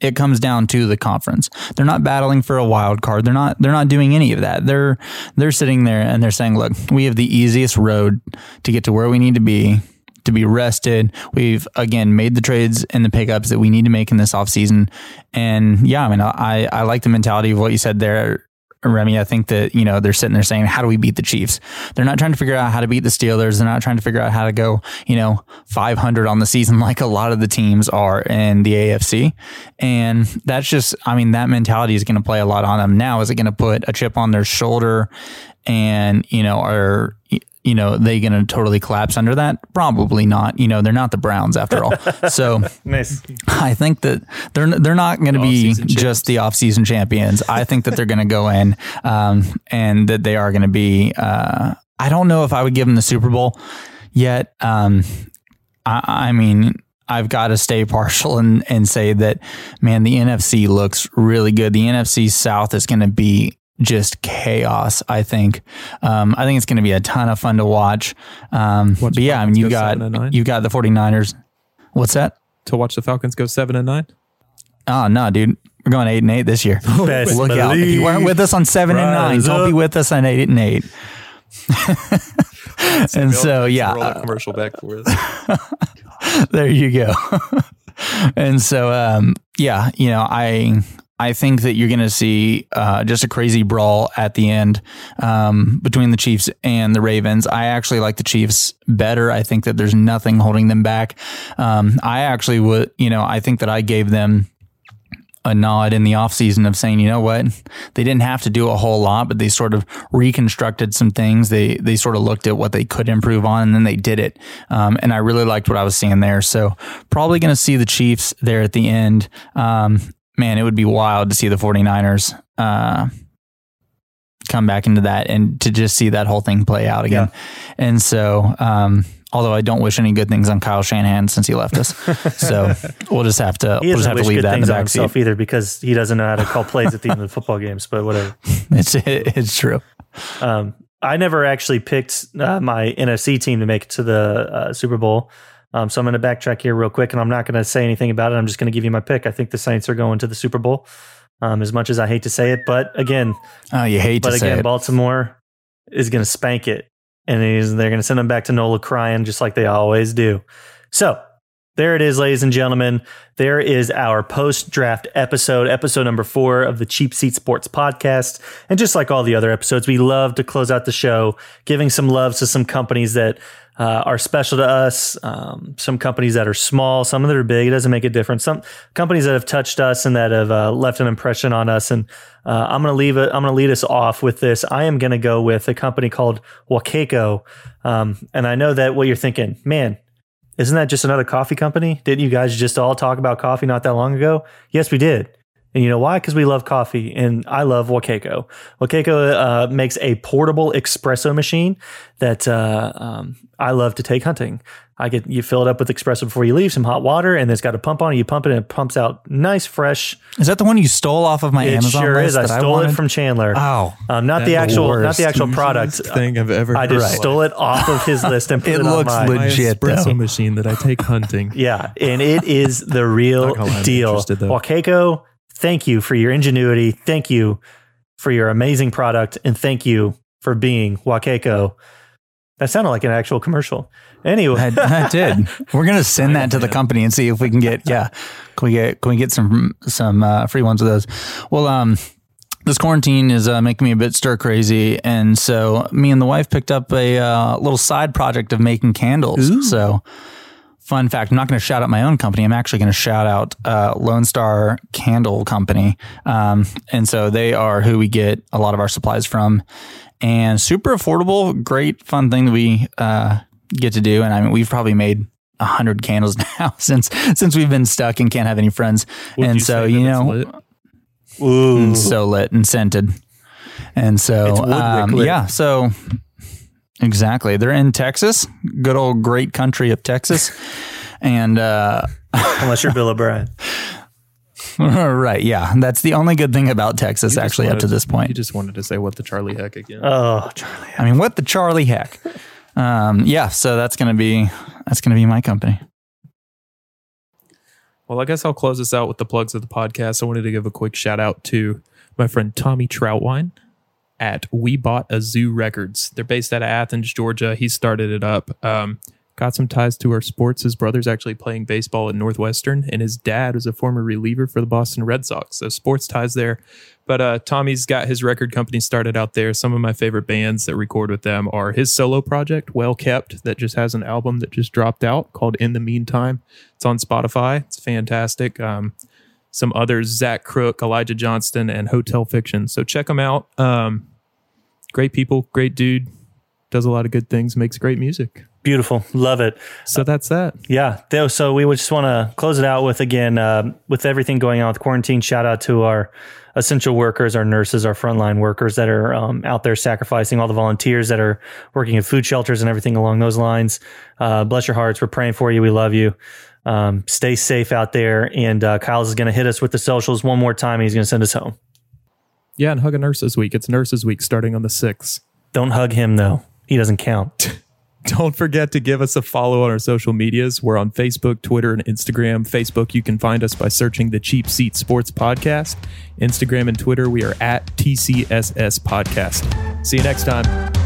It comes down to the conference. They're not battling for a wild card. They're not. They're not doing any of that. They're they're sitting there and they're saying, "Look, we have the easiest road to get to where we need to be." To be rested. We've again made the trades and the pickups that we need to make in this offseason. And yeah, I mean, I, I like the mentality of what you said there. Remy, I think that, you know, they're sitting there saying, how do we beat the Chiefs? They're not trying to figure out how to beat the Steelers. They're not trying to figure out how to go, you know, 500 on the season like a lot of the teams are in the AFC. And that's just, I mean, that mentality is going to play a lot on them. Now, is it going to put a chip on their shoulder and, you know, are, you know, they going to totally collapse under that? Probably not. You know, they're not the Browns after all. So Nice. I think that they're they're not going to be Off-season just the off-season champions. I think that they're going to go in um, and that they are going to be. Uh, I don't know if I would give them the Super Bowl yet. Um, I, I mean. I've got to stay partial and, and say that, man, the NFC looks really good. The NFC South is going to be just chaos. I think. Um, I think it's going to be a ton of fun to watch. Um, Watch but yeah, I mean, you go got you got the 49ers. What's that? To watch the Falcons go seven and nine. Oh no, dude. We're going eight and eight this year. Best Look out. If you weren't with us on seven and nine, Rise don't be with us on eight and eight. and so yeah, roll uh, commercial back for us. there you go. and so um, yeah, you know, I I think that you're going to see uh, just a crazy brawl at the end um, between the Chiefs and the Ravens. I actually like the Chiefs better. I think that there's nothing holding them back. Um, I actually would, you know, I think that I gave them a nod in the offseason of saying, you know what, they didn't have to do a whole lot, but they sort of reconstructed some things. They they sort of looked at what they could improve on, and then they did it. Um, and I really liked what I was seeing there. So probably going to see the Chiefs there at the end. Um, man, it would be wild to see the 49ers uh, come back into that and to just see that whole thing play out again. And so, um, although I don't wish any good things on Kyle Shanahan since he left us, so we'll just have to we'll just have to leave that in the back seat. himself either because he doesn't know how to call plays at the end of the football games. But whatever. It's it's true. Um, I never actually picked uh, my NFC team to make it to the uh, Super Bowl. Um, so I'm going to backtrack here real quick, and I'm not going to say anything about it. I'm just going to give you my pick. I think the Saints are going to the Super Bowl. Um, as much as I hate to say it, but again, Oh, you hate but to say again. Baltimore is going to spank it, and they're going to send them back to Nola crying just like they always do. So there it is, ladies and gentlemen. There is our post draft episode, episode number four of the Cheap Seat Sports podcast. And just like all the other episodes, we love to close out the show giving some love to some companies that uh, are special to us, um, some companies that are small, some that are big. It doesn't make a difference. Some companies that have touched us and that have uh, left an impression on us. And uh, I'm going to leave it. I'm going to lead us off with this. I am going to go with a company called Wacaco. Um, and I know that what you're thinking, man, isn't that just another coffee company? Didn't you guys just all talk about coffee not that long ago? Yes, we did. And you know why? Because we love coffee, and I love Wacaco. Wacaco uh, makes a portable espresso machine that uh, um, I love to take hunting. I get you fill it up with espresso before you leave, some hot water, and it's got a pump on it. You pump it, and it pumps out nice, fresh. Is that the one you stole off of my It Amazon sure list is. I that stole it from Chandler. Oh, um, not That's the the actual, not the actual product. thing I've ever. I just heard. stole it off of his list and put It it, looks on mine. My legit, espresso though. machine that I take hunting. Yeah, and it is the real Not gonna lie, I'm deal. interested, though. Wacaco, thank you for your ingenuity. Thank you for your amazing product, and thank you for being Wacaco. That sounded like an actual commercial. Anyway, I, I did. We're gonna send that to the company and see if we can get yeah, can we get can we get some some uh, free ones of those? Well, um, this quarantine is uh, making me a bit stir crazy, and so me and the wife picked up a uh, little side project of making candles. So. Fun fact: I'm not going to shout out my own company. I'm actually going to shout out uh, Lone Star Candle Company, um, and so they are who we get a lot of our supplies from, and super affordable, great fun thing that we uh, get to do. And I mean, we've probably made a hundred candles now since since we've been stuck and can't have any friends, Would and you so you know, ooh, so lit and scented. And so, um, yeah, so exactly. They're in Texas, good old great country of Texas. and, uh, unless you're Bill O'Brien. right. Yeah. That's the only good thing about Texas, You just actually, up to this point. You just wanted to say what the Charlie heck again. Oh, Charlie. I mean, what the Charlie heck? Um, yeah. So that's going to be, that's going to be my company. Well, I guess I'll close this out with the plugs of the podcast. I wanted to give a quick shout out to my friend Tommy Troutwine at We Bought a Zoo Records. They're based out of Athens, Georgia. He started it up. Um, got some ties to our sports. His brother's actually playing baseball at Northwestern, and his dad was a former reliever for the Boston Red Sox. So sports ties there. But uh, Tommy's got his record company started out there. Some of my favorite bands that record with them are his solo project, Well Kept, that just has an album that just dropped out called In the Meantime. It's on Spotify. It's fantastic. Um, some others, Zach Crook, Elijah Johnston, and Hotel Fiction. So check them out. Um, great people, great dude, does a lot of good things, makes great music. Beautiful. Love it. So that's that. Yeah. So we would just want to close it out with again, uh, with everything going on with quarantine, shout out to our essential workers, our nurses, our frontline workers that are um, out there sacrificing, all the volunteers that are working in food shelters and everything along those lines. Uh, bless your hearts. We're praying for you. We love you. Um, stay safe out there. And uh, Kyle's is going to hit us with the socials one more time. And he's going to send us home. Yeah, and hug a nurse this week. It's nurses week starting on the 6th. Don't hug him, though. He doesn't count. Don't forget to give us a follow on our social medias. We're on Facebook, Twitter, and Instagram. Facebook, you can find us by searching the Cheap Seat Sports Podcast. Instagram and Twitter, we are at TCSS Podcast. See you next time.